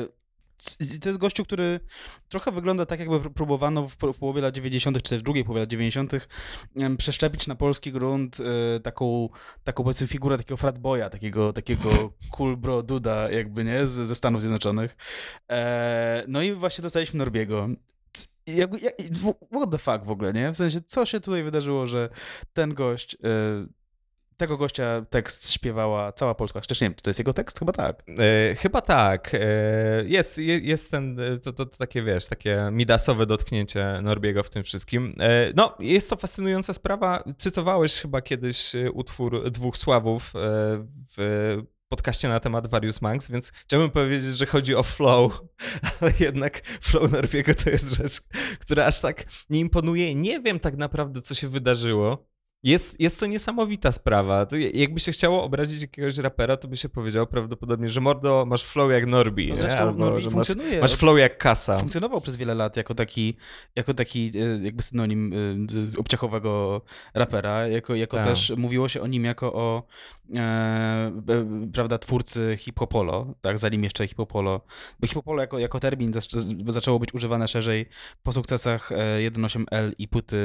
y to jest gościu, który trochę wygląda tak, jakby próbowano w połowie lat 90., czy w drugiej połowie lat 90., przeszczepić na polski grunt e, taką, taką powiedzmy figurę takiego fratboya, takiego, takiego cool bro duda, jakby nie, z, ze Stanów Zjednoczonych. E, no i właśnie dostaliśmy Norbiego. Jak, jak, what the fuck w ogóle, nie? W sensie, co się tutaj wydarzyło, że ten gość e, tego gościa tekst śpiewała cała Polska. Chociaż nie wiem, czy to jest jego tekst? Chyba tak. E, chyba tak. E, jest, jest ten, e, to, to, to, takie, wiesz, takie midasowe dotknięcie Norbiego w tym wszystkim. E, no, jest to fascynująca sprawa. Cytowałeś chyba kiedyś e, utwór Dwóch Sławów e, w podcaście na temat Various Monks, więc chciałbym powiedzieć, że chodzi o flow, ale jednak flow Norbiego to jest rzecz, która aż tak nie imponuje. Nie wiem tak naprawdę, co się wydarzyło. Jest, jest to niesamowita sprawa. To jakby się chciało obrazić jakiegoś rapera, to by się powiedział prawdopodobnie, że mordo, masz flow jak Norbi, no zresztą Albo, Norbi że masz, masz, flow jak Kasa. Funkcjonował przez wiele lat jako taki, jako taki e, jakby synonim e, obciachowego rapera, jako, jako tak. też mówiło się o nim jako o e, prawda, twórcy hip-hopolo, tak, zanim jeszcze hip-hopolo, bo hip-hopolo jako, jako termin zaczęło być używane szerzej po sukcesach 1.8L i płyty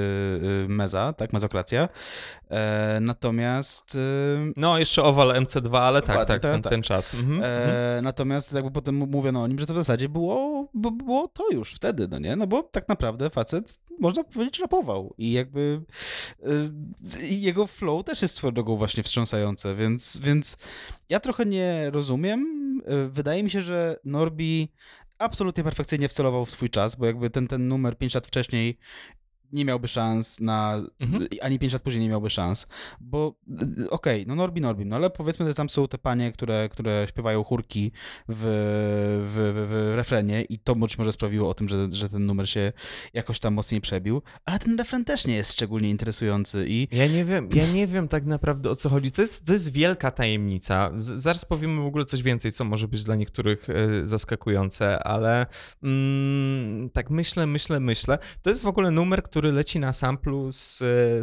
Meza, tak, Mezokracja, E, natomiast. E, no, jeszcze Oval MC2, ale tak, tak, tak, ten, tak. ten czas. Mhm, e, mhm. natomiast jakby potem mówiono o nim, że to w zasadzie było, było to już wtedy, no nie? No bo tak naprawdę facet, można powiedzieć, rapował i jakby e, jego flow też jest swoją drogą właśnie wstrząsające, więc, więc ja trochę nie rozumiem. E, wydaje mi się, że Norbi absolutnie perfekcyjnie wcelował w swój czas, bo jakby ten, ten numer 5 lat wcześniej nie miałby szans na, mhm. ani 5 lat później nie miałby szans, bo okej, okay, no Norbi Norbi, no ale powiedzmy, że tam są te panie, które, które śpiewają chórki w, w, w, w refrenie i to być może sprawiło o tym, że, że ten numer się jakoś tam mocniej przebił, ale ten refren też nie jest szczególnie interesujący i... Ja nie wiem, ja nie wiem tak naprawdę o co chodzi, to jest, to jest wielka tajemnica, Z, zaraz powiemy w ogóle coś więcej, co może być dla niektórych e, zaskakujące, ale mm, tak myślę, myślę, myślę, to jest w ogóle numer, który który leci na samplu z,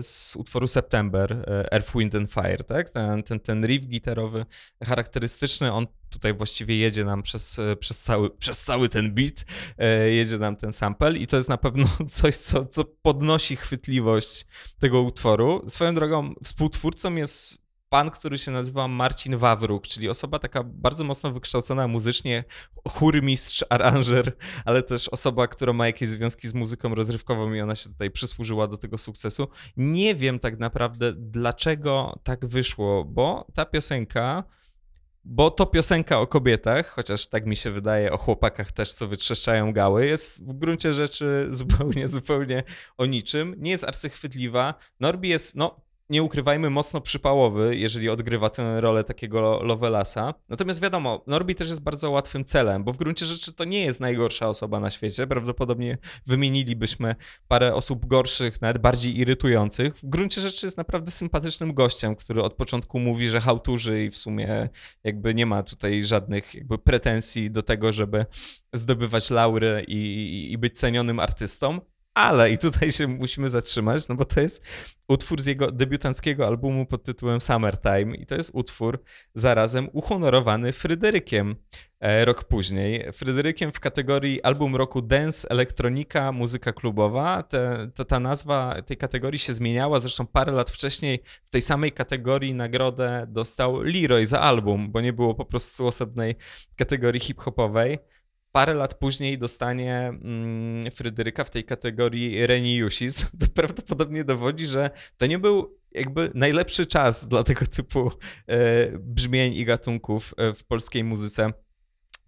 z utworu September, e, Earth, Wind and Fire, tak? Ten, ten, ten riff gitarowy charakterystyczny, on tutaj właściwie jedzie nam przez, przez, cały, przez cały ten beat, e, jedzie nam ten sample i to jest na pewno coś, co, co podnosi chwytliwość tego utworu. Swoją drogą współtwórcą jest pan, który się nazywa Marcin Wawruk, czyli osoba taka bardzo mocno wykształcona muzycznie, chórmistrz, aranżer, ale też osoba, która ma jakieś związki z muzyką rozrywkową i ona się tutaj przysłużyła do tego sukcesu. Nie wiem tak naprawdę, dlaczego tak wyszło, bo ta piosenka bo to piosenka o kobietach, chociaż tak mi się wydaje, o chłopakach też, co wytrzeszczają gały, jest w gruncie rzeczy zupełnie, zupełnie o niczym. Nie jest arcychwytliwa. Norbi jest, no, nie ukrywajmy, mocno przypałowy, jeżeli odgrywa tę rolę takiego Lovelasa. Natomiast wiadomo, Norbi też jest bardzo łatwym celem, bo w gruncie rzeczy to nie jest najgorsza osoba na świecie. Prawdopodobnie wymienilibyśmy parę osób gorszych, nawet bardziej irytujących. W gruncie rzeczy jest naprawdę sympatycznym gościem, który od początku mówi, że hałturzy i w sumie jakby nie ma tutaj żadnych jakby pretensji do tego, żeby zdobywać laury i, i, i być cenionym artystą. Ale i tutaj się musimy zatrzymać, no bo to jest utwór z jego debiutanckiego albumu pod tytułem Summertime i to jest utwór zarazem uhonorowany Fryderykiem e, rok później. Fryderykiem w kategorii album roku dance, elektronika, muzyka klubowa. Te, te, ta nazwa tej kategorii się zmieniała, zresztą parę lat wcześniej w tej samej kategorii nagrodę dostał Leroy za album, bo nie było po prostu osobnej kategorii hip-hopowej parę lat później dostanie mm, Fryderyka w tej kategorii Reniusis, to prawdopodobnie dowodzi, że to nie był jakby najlepszy czas dla tego typu e, brzmień i gatunków e, w polskiej muzyce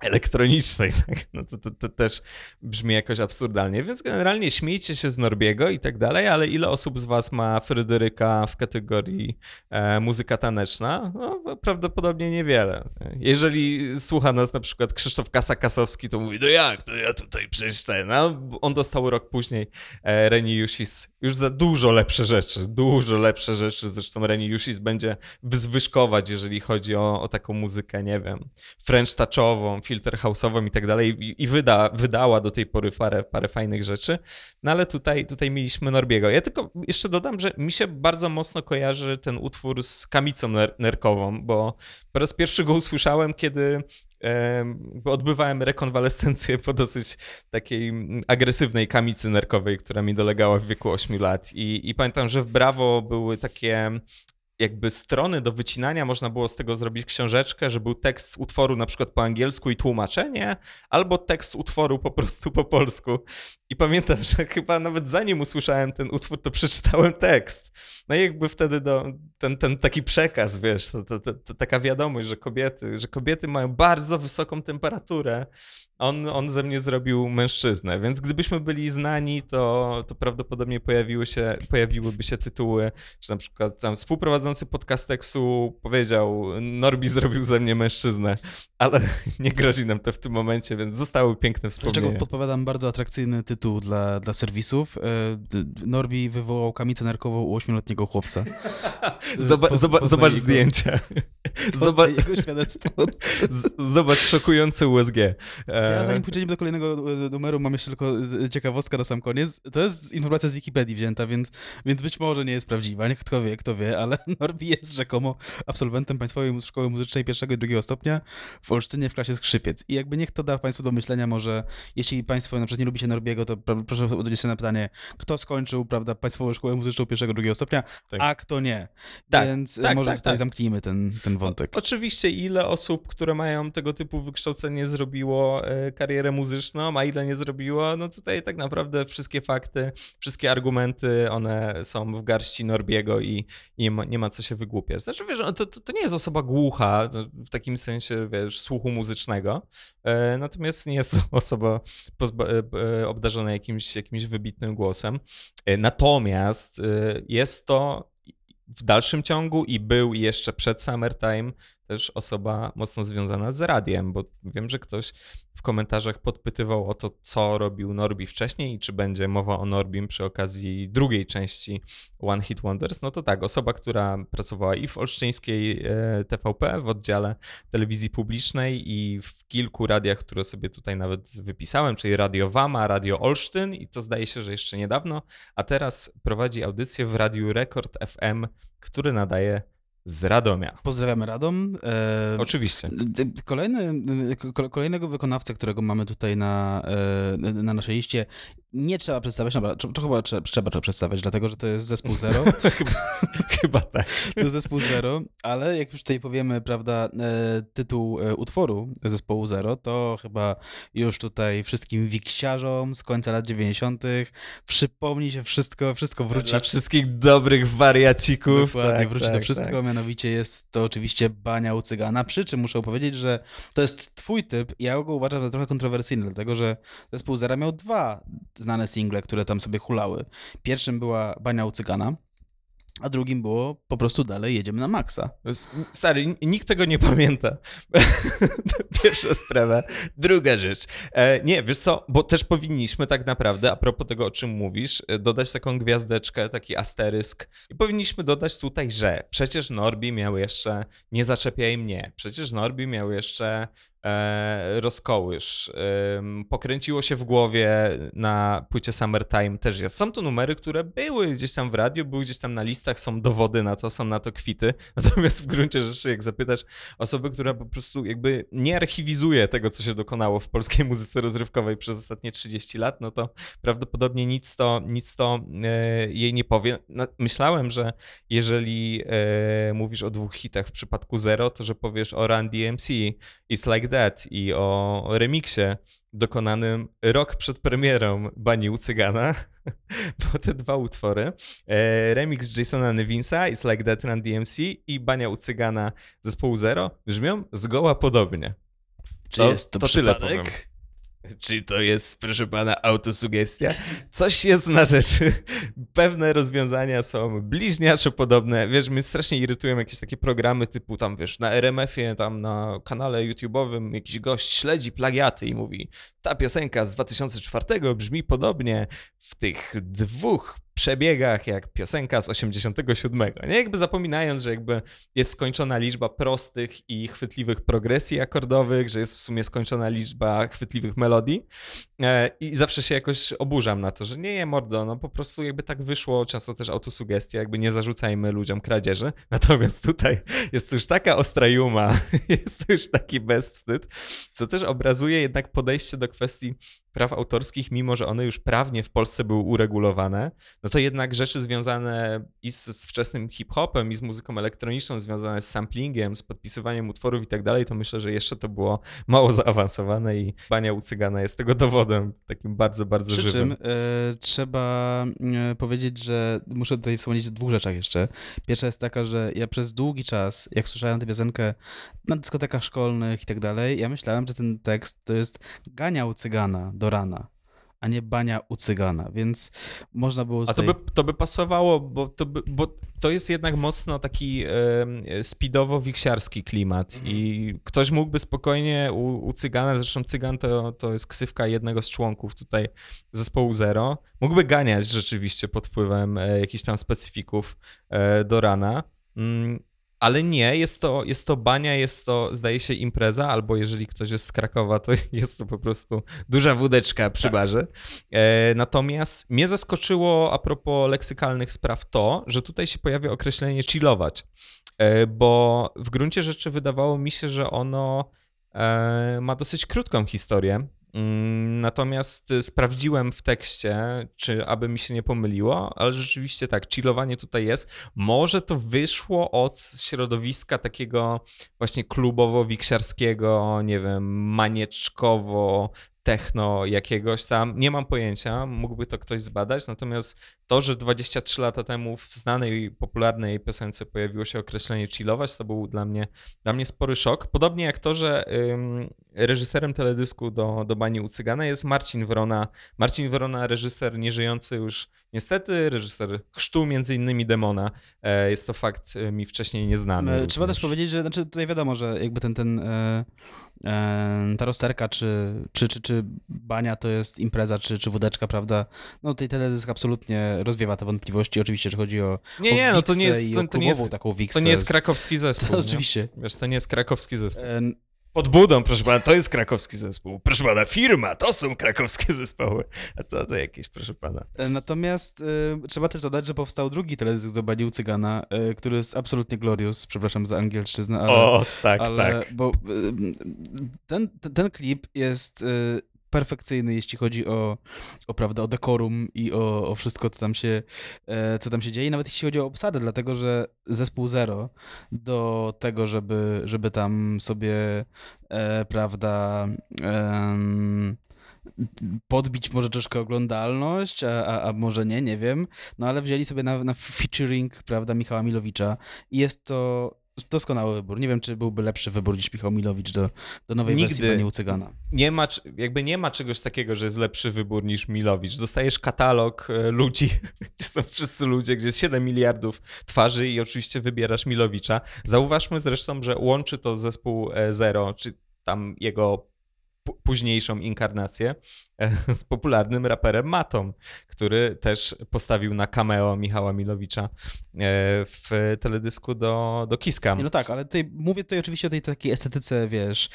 elektronicznej, tak? no to, to, to, też brzmi jakoś absurdalnie, więc generalnie śmiejcie się z Norbiego i tak dalej, ale ile osób z was ma Fryderyka w kategorii e, muzyka taneczna? No, prawdopodobnie niewiele. Jeżeli słucha nas na przykład Krzysztof Kasa-Kasowski, to mówi, no jak, to ja tutaj przecież ten, no, on dostał rok później e, Reni Jusis już za dużo lepsze rzeczy, dużo lepsze rzeczy, zresztą Reni Jusis będzie wyzwyżkować, jeżeli chodzi o, o taką muzykę, nie wiem, French touchową, filter house'ową i tak dalej i wyda, wydała do tej pory parę, parę fajnych rzeczy, no ale tutaj, tutaj mieliśmy Norbiego. Ja tylko jeszcze dodam, że mi się bardzo mocno kojarzy ten utwór z kamicą ner nerkową, bo po raz pierwszy go usłyszałem, kiedy odbywałem rekonwalescencję po dosyć takiej agresywnej kamicy nerkowej, która mi dolegała w wieku 8 lat. I, I, pamiętam, że w Brawo były takie jakby strony do wycinania, można było z tego zrobić książeczkę, że był tekst utworu na przykład po angielsku i tłumaczenie, albo tekst utworu po prostu po polsku. I pamiętam, że chyba nawet zanim usłyszałem ten utwór, to przeczytałem tekst. No i jakby wtedy do, ten, ten taki przekaz, wiesz, to, to, to taka wiadomość, że kobiety, że kobiety mają bardzo wysoką temperaturę, on, on ze mnie zrobił mężczyznę, więc gdybyśmy byli znani, to, to prawdopodobnie pojawiły się, pojawiłyby się tytuły, że na przykład tam współprowadzący podcasteksu powiedział, Norbi zrobił ze mnie mężczyznę, ale nie grozi nam to w tym momencie, więc zostały piękne wspomnienia. Dlaczego podpowiadam bardzo atrakcyjny tytuł dla, dla serwisów. E, Norbi wywołał kamicę nerkową u ośmioletniego chłopca. Zoba, po, zoba, zobacz jego, zdjęcia. Zobacz jego świadectwo. Zobacz szokujący USG. Ja zanim przejdziemy do kolejnego e, numeru, mam jeszcze tylko e, ciekawostka na sam koniec. To jest informacja z Wikipedii wzięta, więc, więc być może nie jest prawdziwa. Niech kto wie, kto wie, ale Norbi jest rzekomo absolwentem Państwowej Szkoły Muzycznej pierwszego i drugiego stopnia w Olsztynie w klasie skrzypiec. I jakby niech to da Państwu do myślenia, może jeśli Państwo na przykład nie lubicie Norbiego, to proszę odpowiedzieć sobie na pytanie, kto skończył, prawda, Państwową Szkołę Muzyczną pierwszego, drugiego stopnia, tak. a kto nie. Tak, Więc tak, może tak, tutaj tak. zamknijmy ten, ten wątek. O, oczywiście, ile osób, które mają tego typu wykształcenie, zrobiło e, karierę muzyczną, a ile nie zrobiło, no tutaj tak naprawdę wszystkie fakty, wszystkie argumenty, one są w garści Norbiego i, nie, ma, nie ma co się wygłupiać. Znaczy, wiesz, to, to, to nie jest osoba głucha, w takim sensie, wiesz, słuchu muzycznego, e, natomiast nie jest to osoba e, obdarzona jakimś, jakimś wybitnym głosem. Natomiast jest to w dalszym ciągu i był jeszcze przed Summertime też osoba mocno związana z radiem, bo wiem, że ktoś w komentarzach podpytywał o to, co robił Norbi wcześniej i czy będzie mowa o Norbim przy okazji drugiej części One Hit Wonders. No to tak, osoba, która pracowała i w olsztyńskiej e, TVP w oddziale telewizji publicznej i w kilku radiach, które sobie tutaj nawet wypisałem, czyli Radio Wama, Radio Olsztyn i to zdaje się, że jeszcze niedawno, a teraz prowadzi audycję w Radiu Rekord FM, który nadaje z Radomia. Pozdrawiamy Radom. E, Oczywiście. Kolejny, kolejnego wykonawcę, którego mamy tutaj na, e, na naszej liście, nie trzeba przedstawiać, no, to chyba trzeba, trzeba to przedstawiać, dlatego że to jest zespół Zero. chyba, chyba tak. To jest zespół Zero, ale jak już tutaj powiemy, prawda, e, tytuł e, utworu zespołu Zero, to chyba już tutaj wszystkim wiksiarzom z końca lat 90. przypomni się wszystko, wszystko wróci. Dla wszystkich dobrych wariacików. Dokładnie, tak, wróci tak, to wszystko, tak. mianowicie jest to oczywiście bania u cygana, przy czym muszę powiedzieć, że to jest twój typ i ja go uważam za trochę kontrowersyjny, dlatego że zespół Zero miał dwa znane single, które tam sobie hulały. Pierwszym była Bania u Cygana, a drugim było po prostu dalej jedziemy na maksa. Stary, nikt tego nie pamięta. Pierwsza sprawa. Druga rzecz. E, nie, wiesz co, bo też powinniśmy tak naprawdę, a propos tego, o czym mówisz, e, dodać taką gwiazdeczkę, taki asterysk. I powinniśmy dodać tutaj, że przecież Norbi miał jeszcze Nie zaczepiaj mnie. Przecież Norbi miał jeszcze rozkołysz. E, pokręciło się w głowie na płycie Summertime też jest. Są to numery, które były gdzieś tam w radiu, były gdzieś tam na listach, są dowody na to, są na to kwity. Natomiast w gruncie rzeczy, jak zapytasz osobę, która po prostu jakby nie archiwizuje tego, co się dokonało w polskiej muzyce rozrywkowej przez ostatnie 30 lat, no to prawdopodobnie nic to, nic to e, jej nie powie. No, myślałem, że jeżeli e, mówisz o dwóch hitach w przypadku Zero, to że powiesz o Run DMC, It's Like That i o remiksie dokonanym rok przed premierą Bani u Cygana, bo te dwa utwory, e, remix Jasona Nevinsa, It's Like That Run DMC i Bania u Cygana zespołu Zero brzmią zgoła podobnie. Czy jest to, to przypadek? tyle powiem. Czy to jest, proszę pana, autosugestia? Coś jest na rzeczy. Pewne rozwiązania są bliźniaczo podobne. Wiesz, mnie strasznie irytują jakieś takie programy typu tam, wiesz, na RMF-ie, tam na kanale YouTube'owym jakiś gość śledzi plagiaty i mówi ta piosenka z 2004 brzmi podobnie w tych dwóch przebiegach jak piosenka z 87. Nie jakby zapominając, że jakby jest skończona liczba prostych i chwytliwych progresji akordowych, że jest w sumie skończona liczba chwytliwych melodii e, i zawsze się jakoś oburzam na to, że nie mordo, no po prostu jakby tak wyszło, często też autosugestia, jakby nie zarzucajmy ludziom kradzieży, natomiast tutaj jest już taka ostra juma, jest to już taki bezwstyd, co też obrazuje jednak podejście do kwestii praw autorskich, mimo że one już prawnie w Polsce były uregulowane, no to jednak rzeczy związane i z, z wczesnym hip-hopem, i z muzyką elektroniczną, związane z samplingiem, z podpisywaniem utworów i tak dalej, to myślę, że jeszcze to było mało zaawansowane i Bania u Cygana jest tego dowodem takim bardzo, bardzo Przy żywym. czym e, trzeba e, powiedzieć, że muszę tutaj wspomnieć o dwóch rzeczach jeszcze. Pierwsza jest taka, że ja przez długi czas, jak słyszałem tę piosenkę na dyskotekach szkolnych i tak dalej, ja myślałem, że ten tekst to jest gania u cygana do rana, a nie bania u cygana, więc można było A to tutaj... by, to by pasowało, bo to, by, bo to jest jednak mocno taki e, speedowo-wiksiarski klimat Mhm. i ktoś mógłby spokojnie u, u Cygana, zresztą Cygan to, to jest ksywka jednego z członków tutaj zespołu Zero, mógłby ganiać rzeczywiście pod wpływem e, jakichś tam specyfików e, do rana. Mm, ale nie, jest to, jest to bania, jest to, zdaje się, impreza, albo jeżeli ktoś jest z Krakowa, to jest to po prostu duża wódeczka przy Tak. barze. E, natomiast mnie zaskoczyło a propos leksykalnych spraw to, że tutaj się pojawia określenie chillować, e, bo w gruncie rzeczy wydawało mi się, że ono e, ma dosyć krótką historię. Mm, Natomiast y, sprawdziłem w tekście, czy aby mi się nie pomyliło, ale rzeczywiście tak, chillowanie tutaj jest. Może to wyszło od środowiska takiego właśnie klubowo-wiksiarskiego, nie wiem, manieczkowo, techno jakiegoś tam. Nie mam pojęcia, mógłby to ktoś zbadać, natomiast to, że 23 lata temu w znanej, popularnej piosence pojawiło się określenie chillować, to był dla mnie, dla mnie spory szok. Podobnie jak to, że ym, reżyserem teledysku do, do Bani u Cygana jest Marcin Wrona. Marcin Wrona, reżyser nieżyjący już niestety, reżyser chrztu między innymi Demona. E, jest to fakt e, mi wcześniej nieznany. E, Trzeba również. też powiedzieć, że znaczy tutaj wiadomo, że jakby ten, ten e, ta rozterka, czy, czy, czy, czy bania to jest impreza, czy, czy wódeczka, prawda? No tutaj teledysk absolutnie rozwiewa te wątpliwości. Oczywiście, że chodzi o, Nie, o nie, no to nie jest, to, to nie jest, taką wiksę. to nie jest krakowski zespół. To oczywiście. Wiesz, to nie jest krakowski zespół. Pod budą, proszę pana, to jest krakowski zespół. Proszę pana, firma, to są krakowskie zespoły. A to, to jakieś, proszę pana. E, Natomiast e, trzeba też dodać, że powstał drugi teledysk do Bani u Cygana, e, który jest absolutnie glorious, przepraszam za angielszczyznę, ale... o, tak, ale, tak. Bo y, ten, ten, klip jest y, perfekcyjny, jeśli chodzi o, o, prawda, o dekorum i o, o wszystko, co tam, się, e, co tam się dzieje, nawet jeśli chodzi o obsadę, dlatego że zespół Zero do tego, żeby, żeby tam sobie, e, prawda, podbić może troszkę oglądalność, a, a, a może nie, nie wiem, no ale wzięli sobie na, na featuring, prawda, Michała Milowicza i jest to doskonały wybór. Nie wiem, czy byłby lepszy wybór niż Michał Milowicz do, do nowej Nigdy. wersji Pani Ucygana. Nie ma, jakby nie ma czegoś takiego, że jest lepszy wybór niż Milowicz. Dostajesz katalog e, ludzi, gdzie są wszyscy ludzie, gdzie jest 7 miliardów twarzy i oczywiście wybierasz Milowicza. Zauważmy zresztą, że łączy to zespół e, Zero, czy tam jego późniejszą inkarnację z popularnym raperem Matą, który też postawił na cameo Michała Milowicza e, w teledysku do, do Kiska. No tak, ale tutaj, mówię tutaj oczywiście o tej takiej estetyce, wiesz,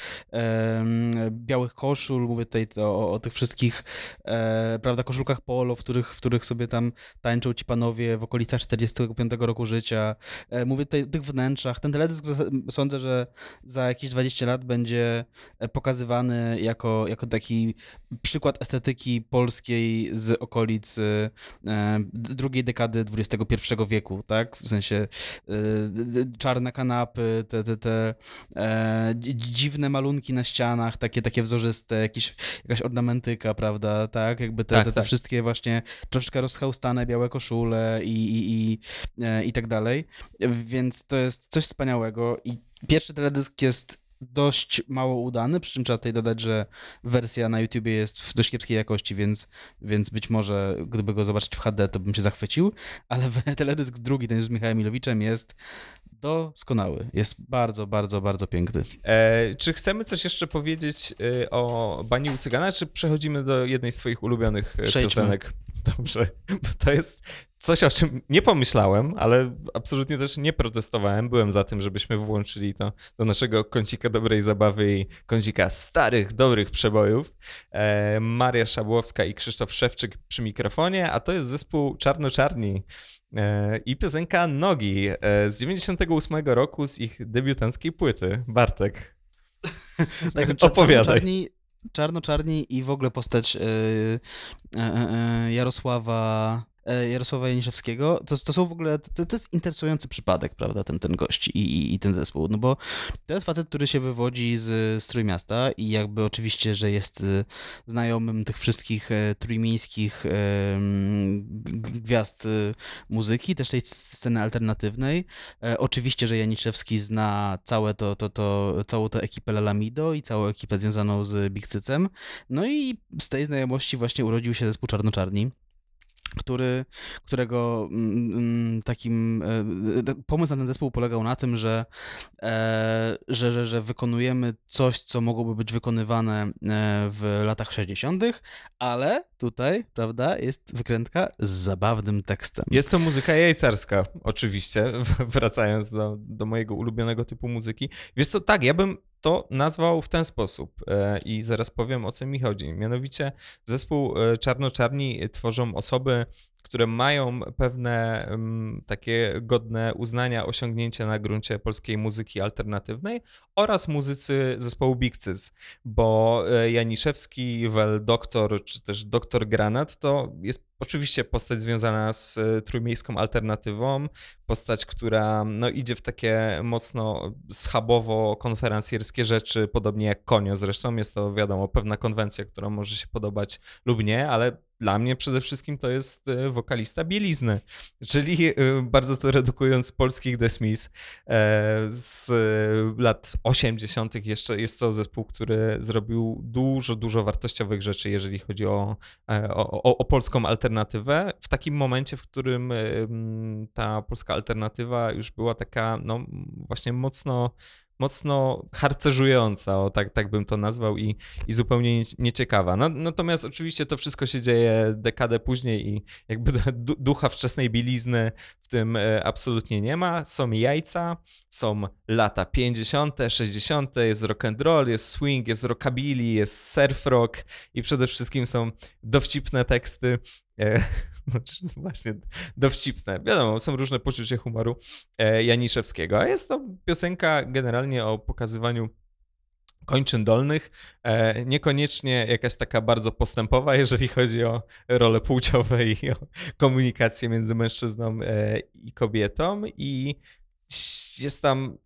białych koszul, mówię tutaj o, o tych wszystkich, e, prawda, koszulkach polo, w których, w których sobie tam tańczą ci panowie w okolicach 45 roku życia. E, mówię tutaj o tych wnętrzach. Ten teledysk sądzę, że za jakieś 20 lat będzie e, pokazywany jako, jako taki przykład estetyki polskiej z okolic e, d- drugiej dekady XXI wieku, tak? W sensie e, d- czarne kanapy, te, te, te e, dzi- dziwne malunki na ścianach, takie, takie wzorzyste, jakieś, jakaś ornamentyka, prawda? Tak, jakby te, Tak, te, te tak. wszystkie właśnie troszeczkę rozchełstane białe koszule i, i, i, e, i tak dalej. Więc to jest coś wspaniałego i pierwszy teledysk jest dość mało udany, przy czym trzeba tutaj dodać, że wersja na YouTubie jest w dość kiepskiej jakości, więc, więc być może gdyby go zobaczyć w HD, to bym się zachwycił, ale teledysk drugi, ten już z Michałem Milowiczem jest doskonały. Jest bardzo, bardzo, bardzo piękny. E, czy chcemy coś jeszcze powiedzieć e, o Bani u Cygana, czy przechodzimy do jednej z twoich ulubionych e, Przejdźmy. piosenek? Dobrze, bo to jest coś, o czym nie pomyślałem, ale absolutnie też nie protestowałem. Byłem za tym, żebyśmy włączyli to do naszego kącika dobrej zabawy i kącika starych, dobrych przebojów. E, Maria Szabłowska i Krzysztof Szewczyk przy mikrofonie, a to jest zespół Czarno-Czarni. E, I piosenka Nogi e, z 98 roku z ich debiutanckiej płyty. Bartek. Tak, Opowiadaj. Czarno-czarni, czarno-czarni i w ogóle postać e, e, e, Jarosława Jarosława Janiszewskiego, to, to są w ogóle, to, to jest interesujący przypadek, prawda, ten, ten gość i, i, i ten zespół, no bo to jest facet, który się wywodzi z, z Trójmiasta i jakby oczywiście, że jest e, znajomym tych wszystkich e, trójmiejskich e, gwiazd e, muzyki, też tej sceny alternatywnej, E, oczywiście, że Janiszewski zna całe to, to, to, całą tę ekipę Lalamido i całą ekipę związaną z Big Cycem. No i z tej znajomości właśnie urodził się zespół Czarnoczarni który, którego mm, mm, takim e, e, pomysł na ten zespół polegał na tym, że, e, że, że, że wykonujemy coś, co mogłoby być wykonywane w latach 60., ale tutaj, prawda, jest wykrętka z zabawnym tekstem. Jest to muzyka jajcarska, oczywiście, wracając do, do mojego ulubionego typu muzyki. Wiesz co, tak, ja bym to nazwał w ten sposób e, i zaraz powiem o co mi chodzi. Mianowicie zespół e, Czarno-Czarni tworzą osoby, które mają pewne mm, takie godne uznania osiągnięcia na gruncie polskiej muzyki alternatywnej oraz muzycy zespołu Big Cyz, bo e, Janiszewski, Wel Doktor czy też Doktor Granat to jest oczywiście postać związana z e, trójmiejską alternatywą, postać, która no, idzie w takie mocno schabowo-konferencjerskie rzeczy, podobnie jak Konio zresztą. Jest to, wiadomo, pewna konwencja, która może się podobać lub nie, ale dla mnie przede wszystkim to jest e, wokalista bielizny, czyli e, bardzo to redukując polskich The Smiths z lat 80. jeszcze jest to zespół, który zrobił dużo, dużo wartościowych rzeczy, jeżeli chodzi o, o, o polską alternatywę. W takim momencie, w którym e, ta polska alternatywa już była taka, no właśnie mocno mocno harcerzująca, o tak, tak bym to nazwał i, i zupełnie nie- nieciekawa. No, natomiast oczywiście to wszystko się dzieje dekadę później i jakby du- ducha wczesnej bielizny w tym e, absolutnie nie ma. Są jajca, są lata 50., 60., jest rock and roll, jest swing, jest rockabilly, jest surf rock i przede wszystkim są dowcipne teksty. Znaczy, właśnie dowcipne. Wiadomo, są różne poczucie humoru e, Janiszewskiego, a jest to piosenka generalnie o pokazywaniu kończyn dolnych, e, niekoniecznie jakaś taka bardzo postępowa, jeżeli chodzi o role płciowe i o komunikację między mężczyzną i kobietą i jest tam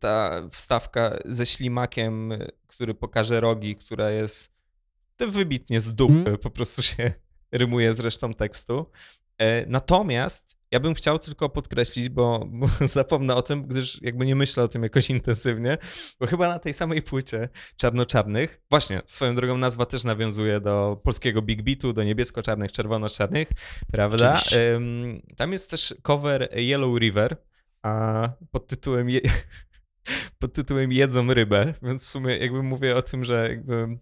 ta wstawka ze ślimakiem, który pokaże rogi, która jest wybitnie z dupy, po prostu się rymuje z resztą tekstu. E, Natomiast Ja bym chciał tylko podkreślić, bo, bo zapomnę o tym, gdyż jakby nie myślę o tym jakoś intensywnie, bo chyba na tej samej płycie czarno-czarnych, właśnie swoją drogą nazwa też nawiązuje do polskiego Big Beatu, do niebiesko-czarnych, czerwono-czarnych, prawda? Oczywiście. Tam jest też cover Yellow River, a pod tytułem pod tytułem Jedzą rybę, więc w sumie jakby mówię o tym, że jakby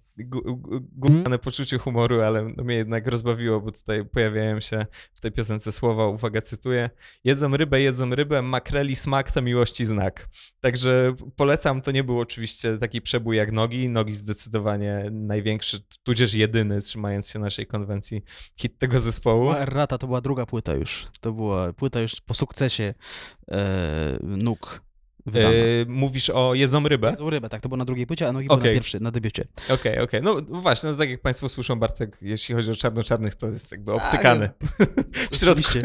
poczucie humoru, ale mnie jednak rozbawiło, bo tutaj pojawiają się w tej piosence słowa, uwaga, cytuję, jedzą rybę, jedzą rybę, makreli smak to miłości znak. Także polecam, to nie był oczywiście taki przebój jak Nogi, Nogi zdecydowanie największy, tudzież jedyny, trzymając się naszej konwencji, hit tego zespołu. Errata, to była druga płyta już. To była płyta już po sukcesie e, nóg. Yy, mówisz o Jedzą rybę? Jedzą rybę, tak, to było na drugiej płycie, a nogi były Okej. na pierwszej, na debiucie. Okej, okej. No właśnie, no tak jak Państwo słyszą, Bartek, jeśli chodzi o czarno-czarnych, to jest jakby obcykany. w, środku,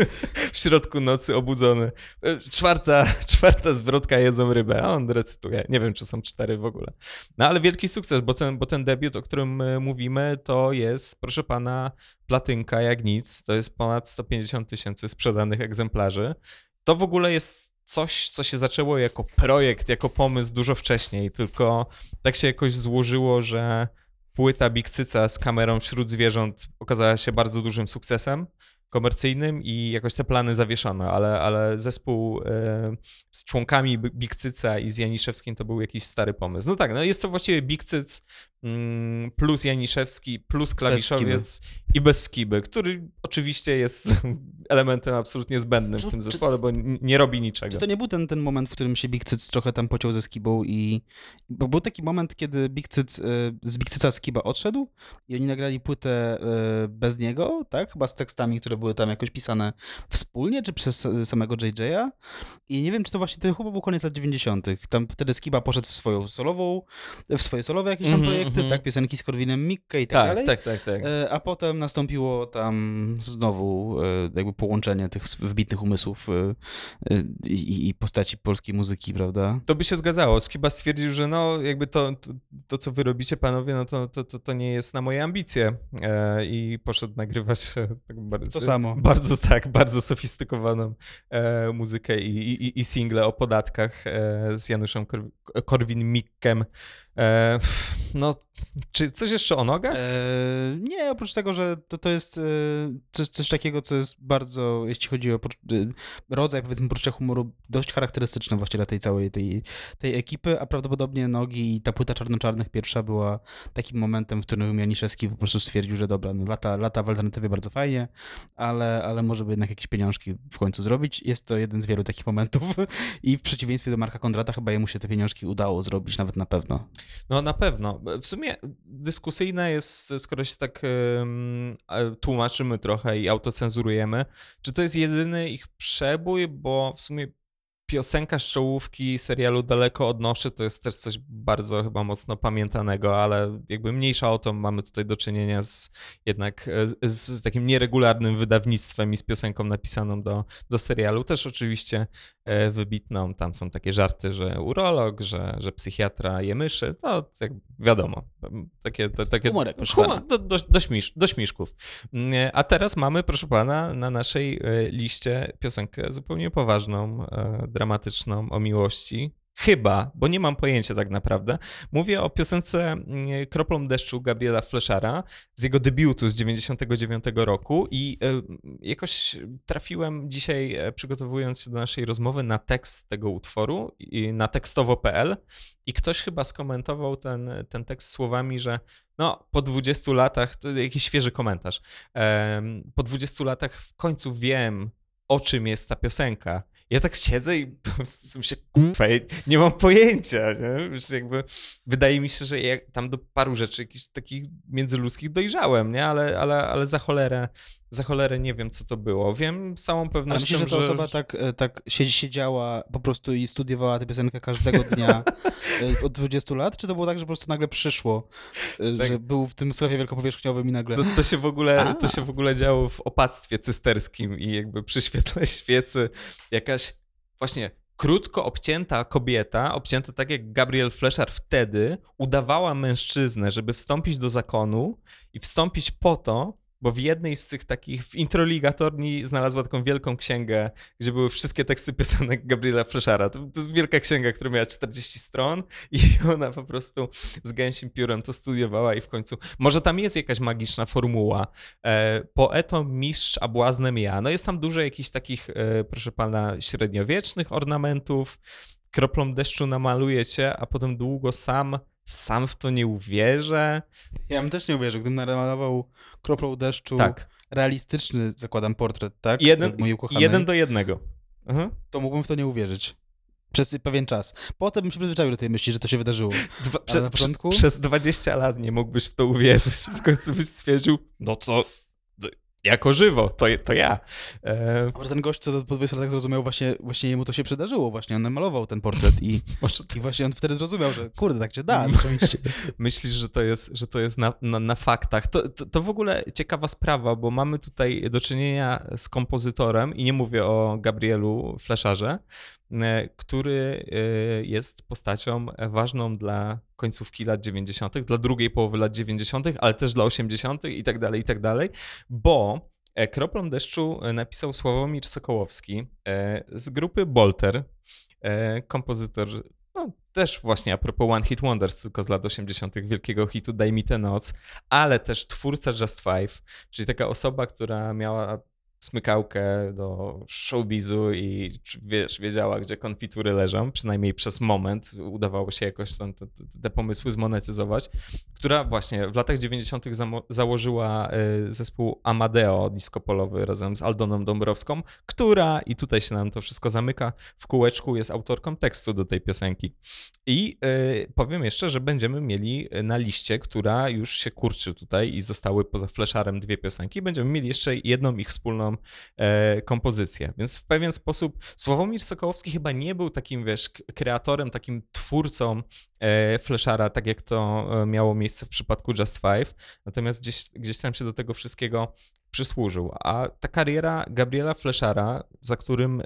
w środku nocy obudzony. E, Czwarta, czwarta zwrotka jedzą rybę, a on recytuje. Nie wiem, czy są cztery w ogóle. No ale wielki sukces, bo ten, bo ten debiut, o którym e, mówimy, to jest, proszę pana, platynka jak nic. To jest ponad 150 tysięcy sprzedanych egzemplarzy. To w ogóle jest coś, co się zaczęło jako projekt, jako pomysł dużo wcześniej, tylko tak się jakoś złożyło, że płyta Big Cyca z kamerą wśród zwierząt okazała się bardzo dużym sukcesem komercyjnym i jakoś te plany zawieszono, ale, ale zespół e, z członkami B- Big Cyca i z Janiszewskim to był jakiś stary pomysł. No tak, no jest to właściwie Big Cyc mm, plus Janiszewski plus klawiszowiec i bez skiby, który oczywiście jest elementem absolutnie zbędnym w tym zespole, bo nie robi niczego. Czy to nie był ten, ten moment, w którym się Big Cyc trochę tam pociął ze Skibą i... Bo był taki moment, kiedy Big Cyc, e, z Big Cyca Skiba odszedł i oni nagrali płytę e, bez niego, tak? Chyba z tekstami, które były tam jakoś pisane wspólnie, czy przez samego JJ'a. I nie wiem, czy to właśnie to chyba był koniec lat 90. Tam wtedy Skiba poszedł w swoją solową, w swoje solowe jakieś tam Mhm, projekty, mhm. tak? Piosenki z Korwinem Mikke i tak, Tak, dalej. tak, tak, tak. E, A potem nastąpiło tam znowu e, jakby połączenie tych wbitnych umysłów e, i, i postaci polskiej muzyki, prawda? To by się zgadzało. Skiba stwierdził, że no jakby to, to, to co wy robicie, panowie, no to, to, to, to nie jest na moje ambicje. I poszedł nagrywać tak bardzo, To samo. bardzo tak, bardzo sofistykowaną muzykę i, i, i single o podatkach z Januszem Kor- Korwin-Mikkem. E, no, czy coś jeszcze o nogach? E, nie, oprócz tego, że to, to jest e, coś, coś takiego, co jest bardzo, jeśli chodzi o e, rodzaj, powiedzmy, poczucia humoru, dość charakterystyczne właśnie dla tej całej tej, tej ekipy, a prawdopodobnie Nogi i ta płyta Czarno-Czarnych pierwsza była takim momentem, w którym Janiszewski po prostu stwierdził, że dobra, no lata, lata w alternatywie bardzo fajnie, ale, ale może by jednak jakieś pieniążki w końcu zrobić. Jest to jeden z wielu takich momentów i w przeciwieństwie do Marka Kondrata chyba jemu się te pieniążki udało zrobić, nawet na pewno. No na pewno. W sumie dyskusyjne jest, skoro się tak um, tłumaczymy trochę i autocenzurujemy, czy to jest jedyny ich przebój, bo w sumie piosenka z czołówki serialu Daleko od Noszy to jest też coś bardzo chyba mocno pamiętanego, ale jakby mniejsza o to mamy tutaj do czynienia z jednak e, z, z takim nieregularnym wydawnictwem i z piosenką napisaną do, do serialu. Też oczywiście e, wybitną. Tam są takie żarty, że urolog, że, że psychiatra je myszy. To jak wiadomo. Takie, to, takie Humorek, proszę humor, pana. do, do, do, śmisz, do śmiszków. Mm, A teraz mamy, proszę pana, na naszej e, liście piosenkę zupełnie poważną, dramatyczną o miłości. Chyba, bo nie mam pojęcia tak naprawdę. Mówię o piosence mm, Kroplą deszczu Gabriela Fleszara z jego debiutu z 99 roku i e, jakoś trafiłem dzisiaj, e, przygotowując się do naszej rozmowy, na tekst tego utworu na tekstowo.pl i ktoś chyba skomentował ten, ten tekst słowami, że no, po 20 latach, to jakiś świeży komentarz, po 20 latach w końcu wiem, o czym jest ta piosenka. Ja tak siedzę i myślę, kurwa, nie mam pojęcia, nie? Już jakby wydaje mi się, że ja tam do paru rzeczy jakichś takich międzyludzkich dojrzałem, nie? Ale, ale, ale za cholerę, za cholerę nie wiem, co to było. Wiem z całą Ale pewnością, myślisz, że ta osoba tak, e, tak siedzi- siedziała po prostu i studiowała tę piosenkę każdego dnia e, od 20 lat? Czy to było tak, że po prostu nagle przyszło, e, Tak. że był w tym sklepie wielkopowierzchniowym i nagle... To, to, się w ogóle, A. to się w ogóle działo w opactwie cysterskim i jakby przy świetle świecy jakaś właśnie krótko obcięta kobieta, obcięta tak jak Gabriel Fleszar wtedy, udawała mężczyznę, żeby wstąpić do zakonu i wstąpić po to, bo w jednej z tych takich, w introligatorni znalazła taką wielką księgę, gdzie były wszystkie teksty piosenek Gabriela Fleszara. To, to jest wielka księga, która miała 40 stron i ona po prostu z gęsim piórem to studiowała i w końcu, może tam jest jakaś magiczna formuła. E, poeto, mistrz, a błaznem ja. No jest tam dużo jakichś takich, e, proszę pana, średniowiecznych ornamentów, kroplą deszczu namaluje cię, a potem długo sam, sam w to nie uwierzę. Ja bym też nie uwierzył, gdybym namalował kroplą deszczu Tak, realistyczny, zakładam, portret, tak? jeden, jeden do jednego. Mhm. to mógłbym w to nie uwierzyć. Przez pewien czas. Potem bym się przyzwyczaił do tej myśli, że to się wydarzyło. Dwa, Ale na początku? przez 20 lat nie mógłbyś w to uwierzyć. W końcu byś stwierdził, no to jako żywo, to, to ja. E, Może ten gość, co po 20 latach zrozumiał, właśnie, właśnie jemu to się przydarzyło. Właśnie on namalował ten portret i, ty i właśnie on wtedy zrozumiał, że kurde, tak się da, rzeczywiście. myślisz, że to jest, że to jest na, na, na faktach. To, to, to w ogóle ciekawa sprawa, bo mamy tutaj do czynienia z kompozytorem, i nie mówię o Gabrielu Fleszarze, który e, jest postacią ważną dla końcówki lat 90., dla drugiej połowy lat 90., ale też dla 80. i tak dalej, i tak dalej, bo e, Kroplą deszczu e, napisał Sławomir Sokołowski e, z grupy Bolter, e, kompozytor no, też właśnie a propos One Hit Wonders, tylko z lat 80., wielkiego hitu Daj mi tę noc, ale też twórca Just Five, czyli taka osoba, która miała smykałkę do showbizu i wiesz, wiedziała, gdzie konfitury leżą, przynajmniej przez moment udawało się jakoś tam te, te pomysły zmonetyzować, która właśnie w latach 90. zamo- założyła y, zespół Amadeo disco polowy razem z Aldoną Dąbrowską, która, i tutaj się nam to wszystko zamyka, w kółeczku jest autorką tekstu do tej piosenki. I y, powiem jeszcze, że będziemy mieli na liście, która już się kurczy tutaj i zostały poza fleszarem dwie piosenki, będziemy mieli jeszcze jedną ich wspólną e, kompozycję. Więc w pewien sposób Sławomir Sokołowski chyba nie był takim, wiesz, kreatorem, takim twórcą e, fleszara, tak jak to e, miało miejsce w przypadku Just Five, natomiast gdzieś, gdzieś tam się do tego wszystkiego przysłużył. A ta kariera Gabriela Fleszara, za którym e,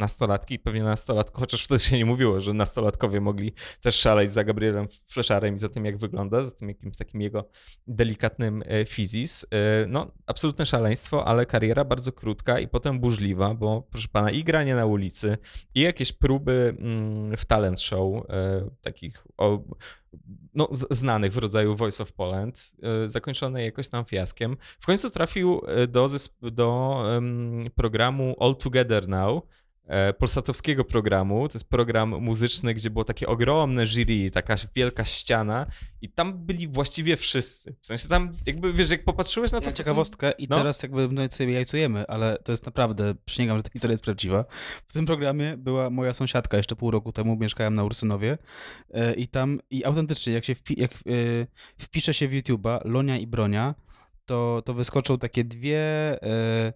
nastolatki, pewnie nastolatko, chociaż wtedy się nie mówiło, że nastolatkowie mogli też szaleć za Gabrielem Fleszarem i za tym, jak wygląda, za tym jakimś takim jego delikatnym e, fizis. E, No, absolutne szaleństwo, ale kariera bardzo krótka i potem burzliwa, bo proszę pana, i granie na ulicy, i jakieś próby mm, w talent show, e, takich no, znanych w rodzaju Voice of Poland, zakończone jakoś tam fiaskiem. W końcu trafił do, do programu All Together Now, polsatowskiego programu. To jest program muzyczny, gdzie było takie ogromne jury, taka wielka ściana i tam byli właściwie wszyscy. W sensie tam jakby, wiesz, jak popatrzyłeś na to... Ja ciekawostkę i No. teraz jakby no, sobie jajcujemy, ale to jest naprawdę, przysięgam, że ta historia jest prawdziwa. W tym programie była moja sąsiadka jeszcze pół roku temu, mieszkałem na Ursynowie e, i tam, i autentycznie, jak się wpi, jak, e, wpisze się w YouTube'a Lonia i Bronia, to, to wyskoczą takie dwie e,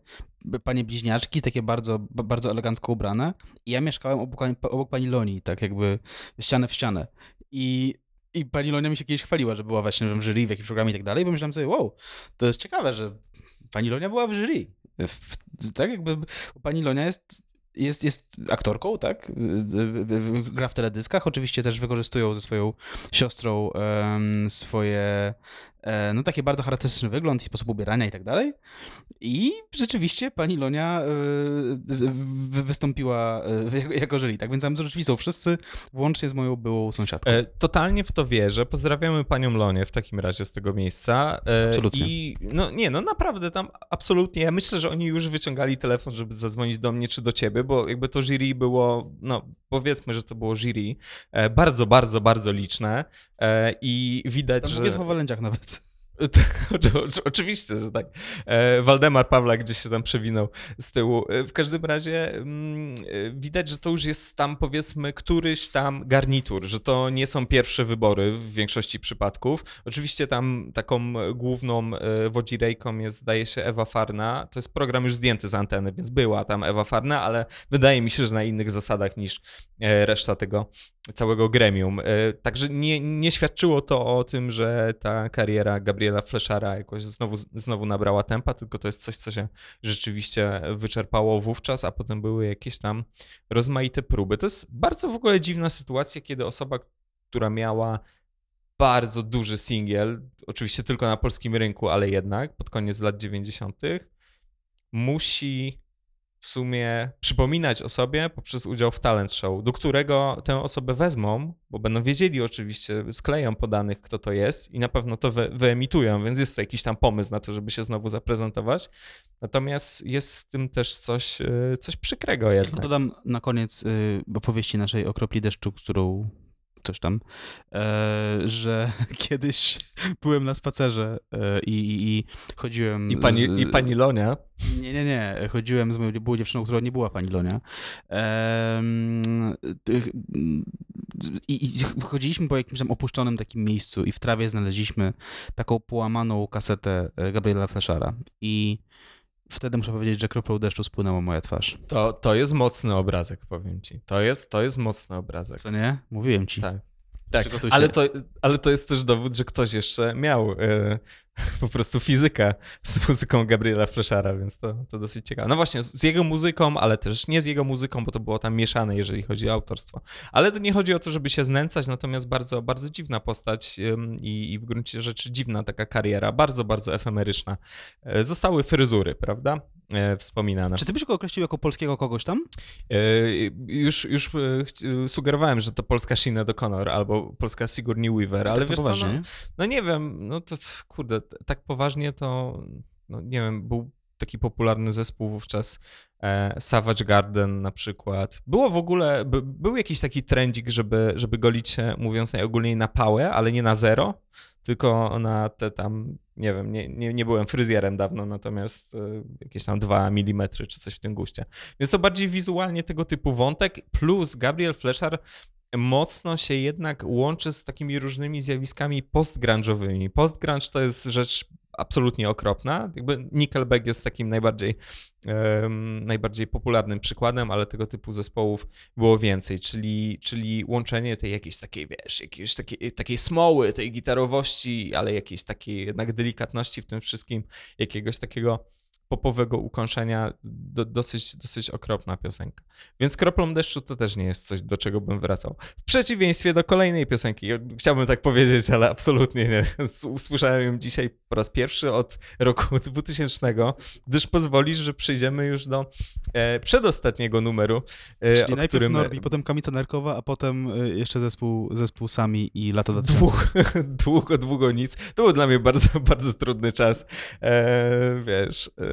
panie bliźniaczki, takie bardzo, ba- bardzo elegancko ubrane i ja mieszkałem obok, obok pani Loni, tak jakby ścianę w ścianę. I, I pani Lonia mi się kiedyś chwaliła, że była właśnie w jury, w jakimś programie i tak dalej, bo myślałem sobie, wow, to jest ciekawe, że pani Lonia była w jury. Tak jakby pani Lonia jest, jest, jest aktorką, tak? Gra w teledyskach. Oczywiście też wykorzystują ze swoją siostrą em, swoje no takie bardzo charakterystyczny wygląd i sposób ubierania i tak dalej. I rzeczywiście pani Lonia e, wy- wystąpiła e, jako- jury, tak? Więc tam rzeczywiście są wszyscy, włącznie z moją byłą sąsiadką. E, Totalnie w to wierzę. Pozdrawiamy panią Lonię w takim razie z tego miejsca. E, Absolutnie. I no nie, no naprawdę tam absolutnie. Ja myślę, że oni już wyciągali telefon, żeby zadzwonić do mnie czy do ciebie, bo jakby to jury było, no powiedzmy, że to było jury e, bardzo, bardzo, bardzo liczne e, i widać, Tam że... mówię o Walędziach nawet. Oczy- oczy- Oczywiście, że tak. E, Waldemar Pawlak gdzieś się tam przewinął z tyłu. E, W każdym razie mm, e, widać, że to już jest tam powiedzmy któryś tam garnitur, że to nie są pierwsze wybory w większości przypadków. Oczywiście tam taką główną wodzirejką jest zdaje się Ewa Farna. To jest program już zdjęty z anteny, więc była tam Ewa Farna, ale wydaje mi się, że na innych zasadach niż reszta tego całego gremium. Także nie, nie świadczyło to o tym, że ta kariera Gabriela Fleszara jakoś znowu, znowu nabrała tempa, tylko to jest coś, co się rzeczywiście wyczerpało wówczas, a potem były jakieś tam rozmaite próby. To jest bardzo w ogóle dziwna sytuacja, kiedy osoba, która miała bardzo duży singiel, oczywiście tylko na polskim rynku, ale jednak pod koniec lat 90., musi w sumie przypominać o sobie poprzez udział w talent show, do którego tę osobę wezmą, bo będą wiedzieli oczywiście, skleją podanych, kto to jest i na pewno to wy wyemitują, więc jest to jakiś tam pomysł na to, żeby się znowu zaprezentować. Natomiast jest w tym też coś, e, coś przykrego jednak. Tylko dodam na koniec y, opowieści naszej o kropli deszczu, którą coś tam, e, że kiedyś byłem na spacerze e, i, i, i chodziłem. I pani, z, I pani Lonia. Nie, nie, nie. Chodziłem z moją byłą dziewczyną, która nie była pani Lonia. I, I chodziliśmy po jakimś tam opuszczonym takim miejscu i w trawie znaleźliśmy taką połamaną kasetę e, Gabriela Fleszara. I wtedy muszę powiedzieć, że kroplą deszczu spłynęła moja twarz. To, to jest mocny obrazek, powiem ci. To jest, to jest mocny obrazek. Co nie? Mówiłem ci. Tak. Tak, ale to, ale to jest też dowód, że ktoś jeszcze miał e, po prostu fizykę z muzyką Gabriela Fleszara, więc to, to dosyć ciekawe. No właśnie, z jego muzyką, ale też nie z jego muzyką, bo to było tam mieszane, jeżeli chodzi o autorstwo. Ale to nie chodzi o to, żeby się znęcać, natomiast bardzo, bardzo dziwna postać i, i w gruncie rzeczy dziwna taka kariera, bardzo, bardzo efemeryczna. E, zostały fryzury, prawda? E, wspominane. Czy ty byś go określił jako polskiego kogoś tam? E, już, już sugerowałem, że to polska Sheena O'Connor albo polska Sigourney Weaver, ale tak wiesz co, no, no, nie wiem, no to kurde, tak poważnie to, no nie wiem, był taki popularny zespół wówczas e, Savage Garden na przykład. Było w ogóle, by, był jakiś taki trendzik, żeby, żeby golić się, mówiąc najogólniej, na pałę, ale nie na zero, tylko na te tam, nie wiem, nie, nie, nie byłem fryzjerem dawno, natomiast e, jakieś tam 2 mm czy coś w tym guście. Więc to bardziej wizualnie tego typu wątek, plus Gabriel Fleszar mocno się jednak łączy z takimi różnymi zjawiskami postgrunge'owymi. Postgrunge to jest rzecz absolutnie okropna. Jakby Nickelback jest takim najbardziej, um, najbardziej popularnym przykładem, ale tego typu zespołów było więcej, czyli, czyli łączenie tej jakiejś takiej, wiesz, jakiejś takiej, takiej smoły, tej gitarowości, ale jakiejś takiej jednak delikatności w tym wszystkim, jakiegoś takiego popowego ukąszenia, do, dosyć, dosyć okropna piosenka. Więc kroplą deszczu to też nie jest coś, do czego bym wracał. W przeciwieństwie do kolejnej piosenki, chciałbym tak powiedzieć, ale absolutnie nie. Usłyszałem ją dzisiaj po raz pierwszy od roku 2000, gdyż pozwolisz, że przejdziemy już do e, przedostatniego numeru, e, Czyli o najpierw którym... Norbi, potem Kamica Narkowa, a potem e, jeszcze zespół, zespół Sami i Lato 2000. Długo, długo, długo nic. To był dla mnie bardzo, bardzo trudny czas. E, wiesz, E,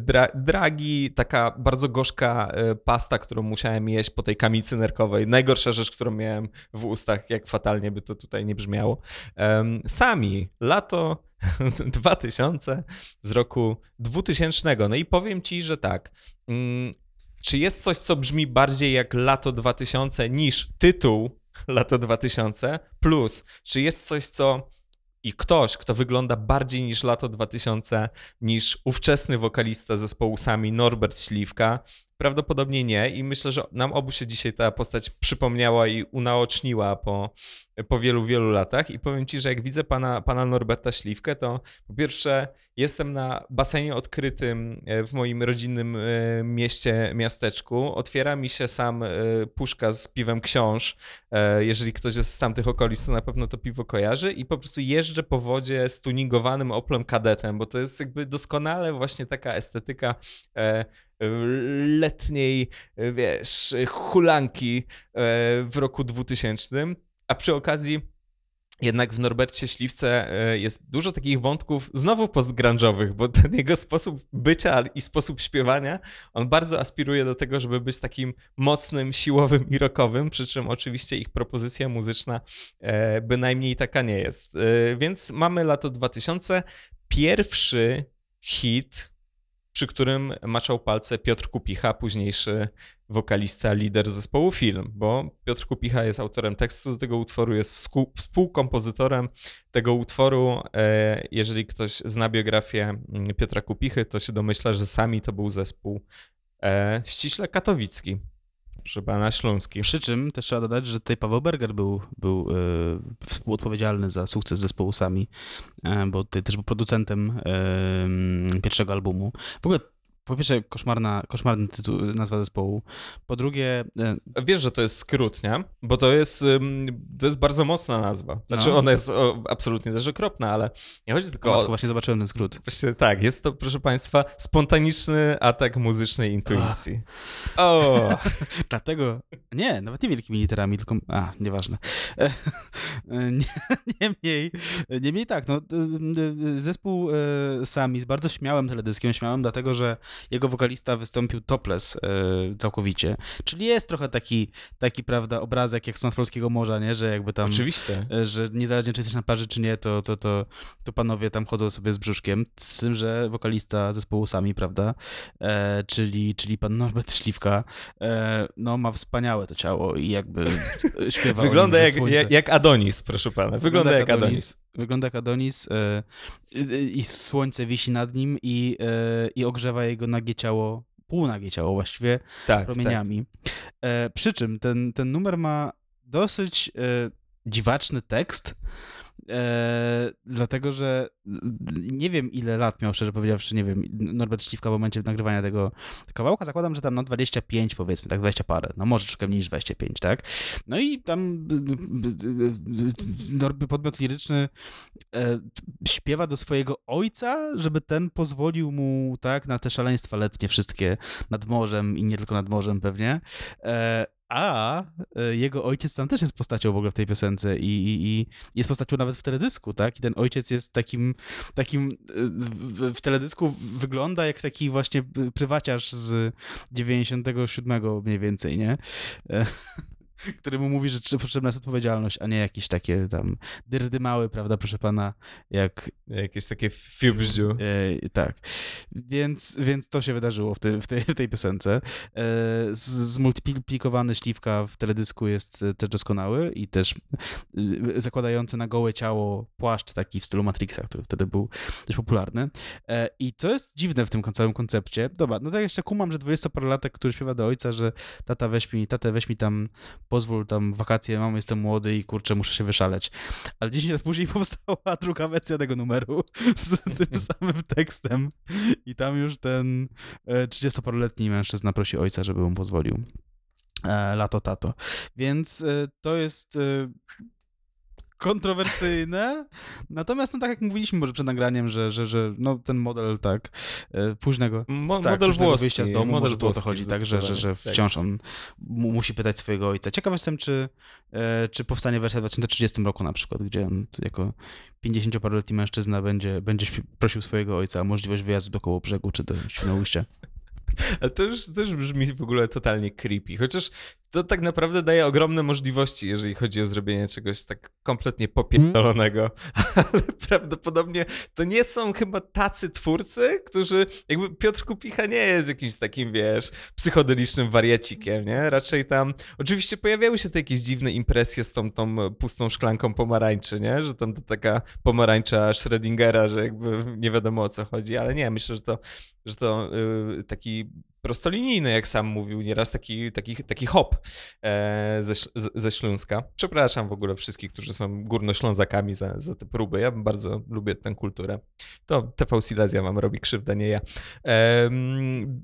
dra, dragi, taka bardzo gorzka e, pasta, którą musiałem jeść po tej kamicy nerkowej. Najgorsza rzecz, którą miałem w ustach, jak fatalnie by to tutaj nie brzmiało. Sami, lato 2000 z roku 2000. No i powiem ci, że tak. Mm, czy jest coś, co brzmi bardziej jak lato 2000 niż tytuł lato 2000? Plus, czy jest coś, co i ktoś, kto wygląda bardziej niż lato 2000, niż ówczesny wokalista zespołu Sami Norbert Śliwka, Prawdopodobnie nie i myślę, że nam obu się dzisiaj ta postać przypomniała i unaoczniła po, po wielu, wielu latach. I powiem ci, że jak widzę pana, pana Norberta Śliwkę, to po pierwsze jestem na basenie odkrytym e, w moim rodzinnym e, mieście, miasteczku, otwiera mi się sam e, puszka z piwem książ, jeżeli ktoś jest z tamtych okolic, to na pewno to piwo kojarzy. I po prostu jeżdżę po wodzie z tuningowanym Oplem kadetem, bo to jest jakby doskonale właśnie taka estetyka letniej, wiesz, hulanki e, w roku 2000, a przy okazji jednak w Norbercie Śliwce e, jest dużo takich wątków znowu postgrunge'owych, bo ten jego sposób bycia i sposób śpiewania, on bardzo aspiruje do tego, żeby być takim mocnym, siłowym i rockowym, przy czym oczywiście ich propozycja muzyczna e, bynajmniej taka nie jest. Więc mamy lato 2000. Pierwszy hit przy którym maczał palce Piotr Kupicha, późniejszy wokalista, lider zespołu Film, bo Piotr Kupicha jest autorem tekstu do tego utworu, jest współkompozytorem tego utworu. E, jeżeli ktoś zna biografię mm, Piotra Kupichy, to się domyśla, że sami to był zespół e, ściśle katowicki proszę pana, śląski. Przy czym też trzeba dodać, że tutaj Paweł Berger był, był e, współodpowiedzialny za sukces zespołu Sami, e, bo też był producentem e, pierwszego albumu. W ogóle po pierwsze koszmarna, koszmarny tytuł, nazwa zespołu, po drugie... e, Wiesz, że to jest skrót, nie? Bo to jest, to jest bardzo mocna nazwa. Znaczy, No. ona jest o, absolutnie też okropna, ale nie chodzi tylko O, matko, o... właśnie zobaczyłem ten skrót. Właśnie tak, jest to, proszę państwa, spontaniczny atak muzycznej intuicji. O, Dlatego, nie, nawet nie wielkimi literami, tylko, a, nieważne. E, nie- Niemniej, niemniej tak, no, zespół e, Sami z bardzo śmiałym teledyskiem, śmiałym dlatego, że jego wokalista wystąpił topless e, całkowicie, czyli jest trochę taki, taki, prawda, obrazek jak z Polskiego Morza, nie, że jakby tam... oczywiście. e, że niezależnie czy jesteś na plaży, czy nie, to, to, to, to panowie tam chodzą sobie z brzuszkiem, z tym, że wokalista zespołu Sami, prawda, e, czyli, czyli pan Norbert Śliwka, e, no ma wspaniałe to ciało i jakby śpiewa Wygląda jak, jak, jak Adonis, proszę pana. Wygląda jak Adonis. Wygląda jak Adonis e, i, słońce wisi nad nim i, e, i ogrzewa jego nagie ciało, półnagie ciało właściwie, Tak, tak. promieniami. E, przy czym ten, ten numer ma dosyć dziwaczny tekst, e, dlatego że nie wiem ile lat miał, szczerze powiedziawszy, nie wiem, Norbert Śliwka w momencie nagrywania tego kawałka, zakładam, że tam no 25 powiedzmy, tak 20 parę, no może troszkę mniej niż 25, tak? No i tam podmiot liryczny e, śpiewa do swojego ojca, żeby ten pozwolił mu, tak, na te szaleństwa letnie wszystkie nad morzem i nie tylko nad morzem pewnie. E, a e, jego ojciec tam też jest postacią w ogóle w tej piosence i, i, i jest postacią nawet w teledysku, tak? I ten ojciec jest takim, takim e, w, teledysku wygląda jak taki właśnie prywaciarz z 97 mniej więcej, nie? E, który mu mówi, że potrzebna jest odpowiedzialność, a nie jakieś takie tam dyrdymały, prawda, proszę pana, jak Jakieś takie fiubździu. E, tak. Więc, więc to się wydarzyło w, tej w, tej, w tej piosence. E, zmultiplikowany śliwka w teledysku jest e, też doskonały i też e, zakładający na gołe ciało płaszcz taki w stylu Matrixa, który wtedy był też popularny. E, I co jest dziwne w tym całym koncepcie, dobra, no tak jeszcze kumam, że 20-parolatek, który śpiewa do ojca, że tata weź mi, tatę weź mi tam, pozwól tam wakacje, mam, jestem młody i kurczę, muszę się wyszaleć. Ale 10 lat później powstała druga wersja tego numeru z tym samym tekstem i tam już ten e, 30-paroletni mężczyzna prosi ojca, żeby mu pozwolił. E, Lato tato. Więc e, to jest e, kontrowersyjne. Natomiast, no tak jak mówiliśmy może przed nagraniem, że, że, że no, ten model tak e, późnego Mo- tak, model późnego włoski. wyjścia z domu, model może o to chodzi, tak, że, że, że. Tak. wciąż on mu, musi pytać swojego ojca. Ciekaw jestem, czy, e, czy powstanie wersja w 2030 roku na przykład, gdzie on jako 50-paroletni mężczyzna będzie, będzie prosił swojego ojca o możliwość wyjazdu do koło brzegu czy do Świnoujścia. Ale to już też brzmi w ogóle totalnie creepy. Chociaż to tak naprawdę daje ogromne możliwości, jeżeli chodzi o zrobienie czegoś tak kompletnie popierdolonego. Ale prawdopodobnie to nie są chyba tacy twórcy, którzy. Jakby Piotr Kupicha nie jest jakimś takim, wiesz, psychodelicznym wariacikiem, nie? Raczej tam. Oczywiście pojawiały się te jakieś dziwne impresje z tą, tą pustą szklanką pomarańczy, nie? Że tam to taka pomarańcza Schrödingera, że jakby nie wiadomo o co chodzi, ale nie, myślę, że to, że to yy, taki prostolinijny, jak sam mówił nieraz, taki, taki, taki hop e, ze, ze Śląska. Przepraszam w ogóle wszystkich, którzy są górnoślązakami za, za te próby. Ja bardzo lubię tę kulturę. To TV Silesia wam robi krzywdę, nie ja.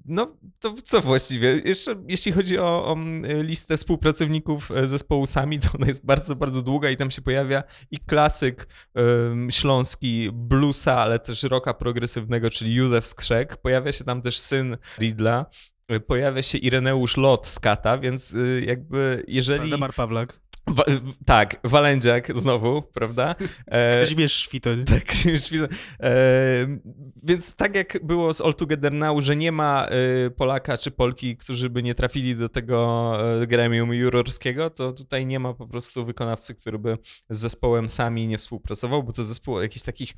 No, to co właściwie? Jeszcze jeśli chodzi o, o listę współpracowników e, zespołu Sami, to ona jest bardzo, bardzo długa i tam się pojawia i klasyk śląski bluesa, ale też rocka progresywnego, czyli Józef Skrzek. Pojawia się tam też syn Ridla. Pojawia się Ireneusz Lot z Kata, więc y, jakby jeżeli... Waldemar Pawlak, Wa- tak, Walędziak znowu, prawda? E, Kazimierz Szwitoń. tak, Kazimierz Świt- e, Więc tak jak było z All Together Now, że nie ma e, Polaka czy Polki, którzy by nie trafili do tego e, gremium jurorskiego, to tutaj nie ma po prostu wykonawcy, który by z zespołem sami nie współpracował, bo to zespół jakichś takich,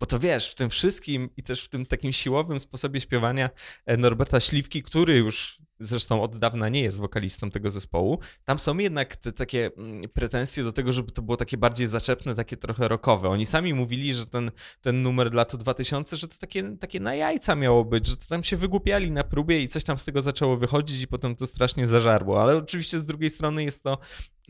bo to wiesz, w tym wszystkim i też w tym takim siłowym sposobie śpiewania e, Norberta Śliwki, który już zresztą od dawna nie jest wokalistą tego zespołu, tam są jednak te takie mm, pretensje do tego, żeby to było takie bardziej zaczepne, takie trochę rockowe. Oni sami mówili, że ten, ten numer dla to 2000, że to takie, takie na jajca miało być, że to tam się wygłupiali na próbie i coś tam z tego zaczęło wychodzić i potem to strasznie zażarło. Ale oczywiście z drugiej strony jest to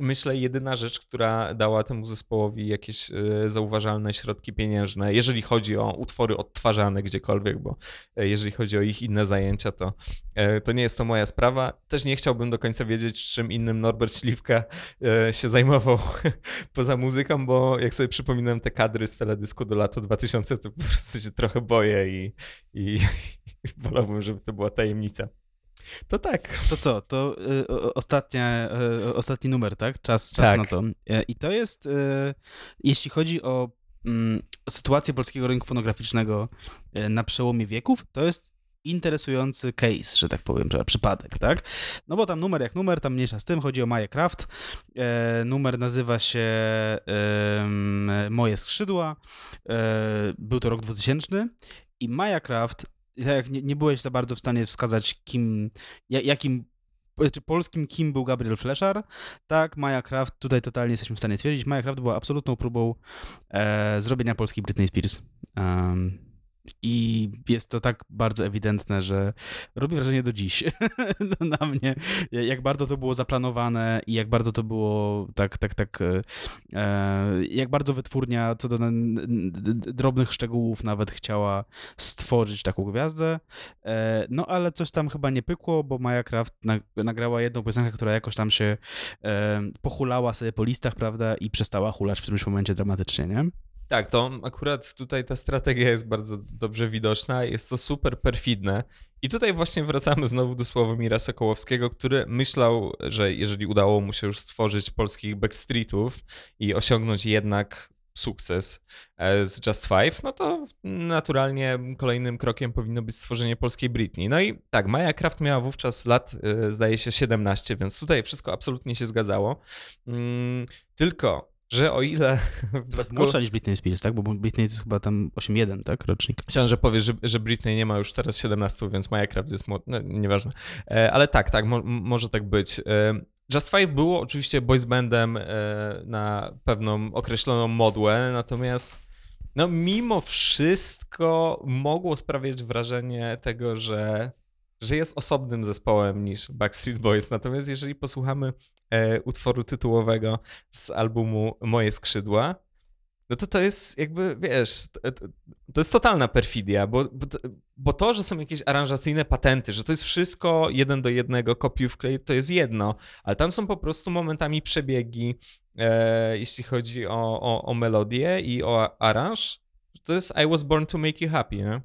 myślę, jedyna rzecz, która dała temu zespołowi jakieś e, zauważalne środki pieniężne, jeżeli chodzi o utwory odtwarzane gdziekolwiek, bo e, jeżeli chodzi o ich inne zajęcia, to, e, to nie jest to moja sprawa. Też nie chciałbym do końca wiedzieć, czym innym Norbert Śliwka się zajmował poza muzyką, bo jak sobie przypominam te kadry z teledysku do lata 2000, to po prostu się trochę boję i, i, i wolałbym, żeby to była tajemnica. To tak. To co? To y, ostatnia, y, ostatni numer, tak? Czas, czas Tak. na to. Y, I to jest, y, jeśli chodzi o mm, sytuację polskiego rynku fonograficznego y, na przełomie wieków, to jest interesujący case, że tak powiem, czy przypadek, tak? No bo tam numer jak numer, tam mniejsza z tym, chodzi o Maję Kraft. E, numer nazywa się em, Moje skrzydła. E, był to rok 2000 i Maja Kraft, jak nie, nie byłeś za bardzo w stanie wskazać, kim, ja- jakim czy polskim kim był Gabriel Fleszar, tak, Maja Kraft, tutaj totalnie jesteśmy w stanie stwierdzić, Maja Kraft była absolutną próbą e, zrobienia polskiej Britney Spears. Um, I jest to tak bardzo ewidentne, że robi wrażenie do dziś na mnie, jak bardzo to było zaplanowane i jak bardzo to było tak, tak, tak, e, jak bardzo wytwórnia co do drobnych szczegółów nawet chciała stworzyć taką gwiazdę. E, no ale coś tam chyba nie pykło, bo Maja Kraft na- nagrała jedną piosenkę, która jakoś tam się e, pochulała sobie po listach, prawda, i przestała hulać w którymś momencie dramatycznie, nie? Tak, to akurat tutaj ta strategia jest bardzo dobrze widoczna, jest to super perfidne. I tutaj właśnie wracamy znowu do Sławomira Sokołowskiego, który myślał, że jeżeli udało mu się już stworzyć polskich backstreetów i osiągnąć jednak sukces e, z Just Five, no to naturalnie kolejnym krokiem powinno być stworzenie polskiej Britney. No i tak, Maja Kraft miała wówczas lat, e, zdaje się, 17, więc tutaj wszystko absolutnie się zgadzało. Mm, Tylko, że o ile w przypadku- Młodsza niż Britney Spears, tak? Bo Britney jest chyba tam 8-1, tak? Rocznik. Chciałem, że powiesz, że, że Britney nie ma już teraz 17, więc Maja Kraft jest młoda. No, nieważne. E, ale tak, tak, mo, może tak być. E, Just Five było oczywiście boys bandem e, na pewną określoną modłę, natomiast no mimo wszystko mogło sprawiać wrażenie tego, że, że jest osobnym zespołem niż Backstreet Boys. Natomiast jeżeli posłuchamy utworu tytułowego z albumu Moje skrzydła, no to to jest jakby, wiesz, to, to jest totalna perfidia, bo, bo, to, że są jakieś aranżacyjne patenty, że to jest wszystko jeden do jednego, wklej, to jest jedno, ale tam są po prostu momentami przebiegi, e, jeśli chodzi o, o, o melodię i o aranż, to jest I was born to make you happy, nie?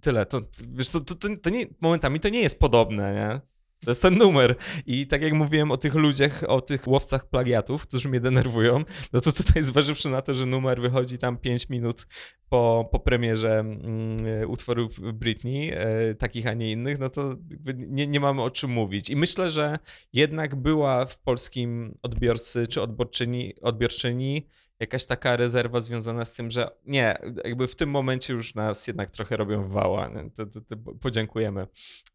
Tyle, to, wiesz, to, to, to, to nie, momentami to nie jest podobne, nie? To jest ten numer. I tak jak mówiłem o tych ludziach, o tych łowcach plagiatów, którzy mnie denerwują, no to tutaj zważywszy na to, że numer wychodzi tam 5 minut po, po premierze mm, utworów Britney, e, takich, a nie innych, no to nie, nie mamy o czym mówić. I myślę, że jednak była w polskim odbiorcy czy odbiorczyni, odbiorczyni jakaś taka rezerwa związana z tym, że nie, jakby w tym momencie już nas jednak trochę robią wała. To, to, to podziękujemy.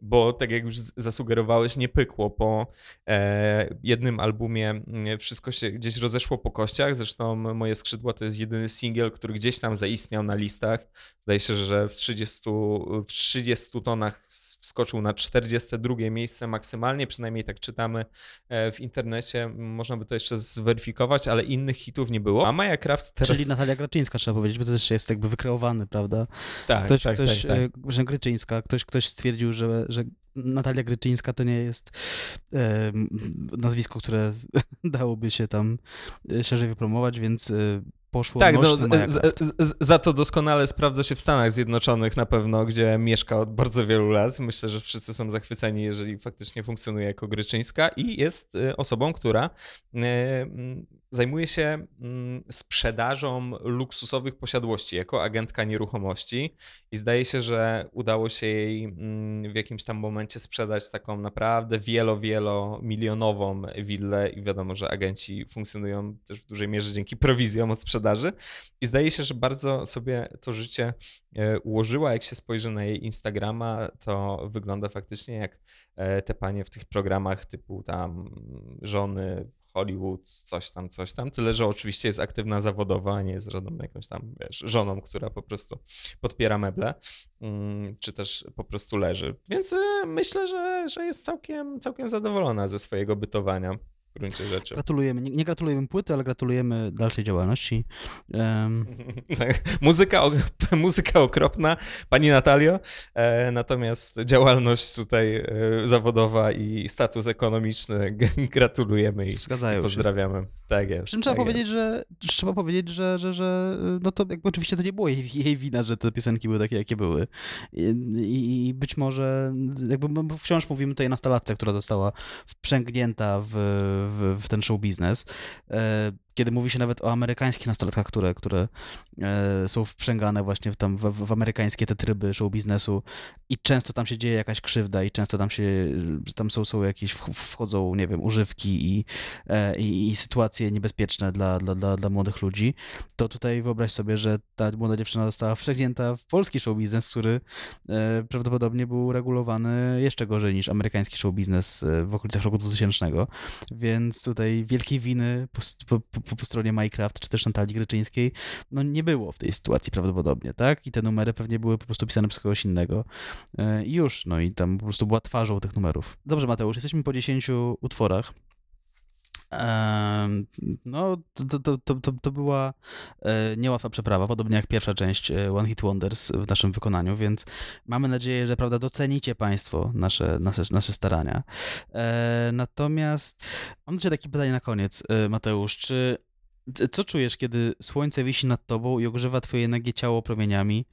Bo tak jak już zasugerowałeś, nie pykło po e, jednym albumie. Wszystko się gdzieś rozeszło po kościach. Zresztą Moje skrzydła to jest jedyny singiel, który gdzieś tam zaistniał na listach. Zdaje się, że w 30, w 30 tonach ws- wskoczył na 42 miejsce maksymalnie, przynajmniej tak czytamy e, w internecie. Można by to jeszcze zweryfikować, ale innych hitów nie było. A Maja Kraft teraz... Czyli Natalia Graczyńska trzeba powiedzieć, bo to też jest jakby wykreowany, prawda? tak, Ktoś, tak, ktoś, tak, tak. e, że Gryczyńska, ktoś, ktoś stwierdził, że, że Natalia Gryczyńska to nie jest e, nazwisko, które dałoby się tam e, szerzej wypromować, więc e, poszło Tak, no, z, z, z, za to doskonale sprawdza się w Stanach Zjednoczonych na pewno, gdzie mieszka od bardzo wielu lat. Myślę, że wszyscy są zachwyceni, jeżeli faktycznie funkcjonuje jako Gryczyńska i jest y, osobą, która mm, zajmuje się mm, sprzedażą luksusowych posiadłości jako agentka nieruchomości i zdaje się, że udało się jej mm, w jakimś tam momencie sprzedać taką naprawdę wielo, wielo milionową willę i wiadomo, że agenci funkcjonują też w dużej mierze dzięki prowizjom od sprzedaży i zdaje się, że bardzo sobie to życie e, ułożyła. Jak się spojrzy na jej Instagrama, to wygląda faktycznie jak e, te panie w tych programach typu tam żony Hollywood, coś tam, coś tam. Tyle, że oczywiście jest aktywna zawodowa, a nie jest żadną jakąś tam, wiesz, żoną, która po prostu podpiera meble, mm, czy też po prostu leży. Więc e, myślę, że, że jest całkiem, całkiem zadowolona ze swojego bytowania. W gruncie rzeczy. Gratulujemy. Nie, nie gratulujemy płyty, ale gratulujemy dalszej działalności. Um, Tak. muzyka, o- muzyka okropna, pani Natalio, e, natomiast działalność tutaj e, zawodowa i status ekonomiczny gratulujemy i zgadzają się. pozdrawiamy. Tak jest. Przy czym trzeba tak powiedzieć, jest. że trzeba powiedzieć, że, że, że no to jakby oczywiście to nie było jej, jej wina, że te piosenki były takie, jakie były. I, i- być może jakby no, wciąż mówimy tutaj o nastolatce, która została wprzęgnięta w, w, w ten show biznes. Kiedy mówi się nawet o amerykańskich nastolatkach, które, które e, są wprzęgane właśnie w, tam w, w amerykańskie te tryby show biznesu i często tam się dzieje jakaś krzywda i często tam się, tam są, są jakieś, wch- wchodzą, nie wiem, używki i, e, i, i sytuacje niebezpieczne dla, dla, dla, dla młodych ludzi, to tutaj wyobraź sobie, że ta młoda dziewczyna została wprzęgnięta w polski show biznes, który e, prawdopodobnie był regulowany jeszcze gorzej niż amerykański show biznes w okolicach roku 2000, więc tutaj wielkiej winy po, po, po, po stronie Minecraft czy też Natalii Gryczyńskiej no nie było w tej sytuacji prawdopodobnie, tak? I te numery pewnie były po prostu pisane przez kogoś innego e, i już, no i tam po prostu była twarzą tych numerów. Dobrze Mateusz, jesteśmy po 10 utworach. No, to, to, to, to, była e, niełatwa przeprawa, podobnie jak pierwsza część e, One Hit Wonders w naszym wykonaniu, więc mamy nadzieję, że prawda, docenicie Państwo nasze, nasze, nasze starania. E, Natomiast mam do Ciebie takie pytanie na koniec, Mateusz. Czy co czujesz, kiedy słońce wisi nad Tobą i ogrzewa Twoje nagie ciało promieniami?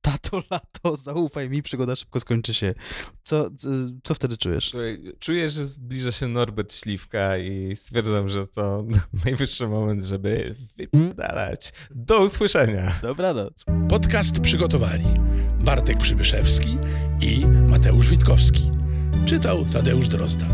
Tato, lato, zaufaj mi, przygoda szybko skończy się. Co, c- co wtedy czujesz? Czuję, że zbliża się Norbert Śliwka i stwierdzam, że to najwyższy moment, żeby wypadalać. Do usłyszenia. Dobranoc. Podcast przygotowali Bartek Przybyszewski i Mateusz Witkowski. Czytał Tadeusz Drozda.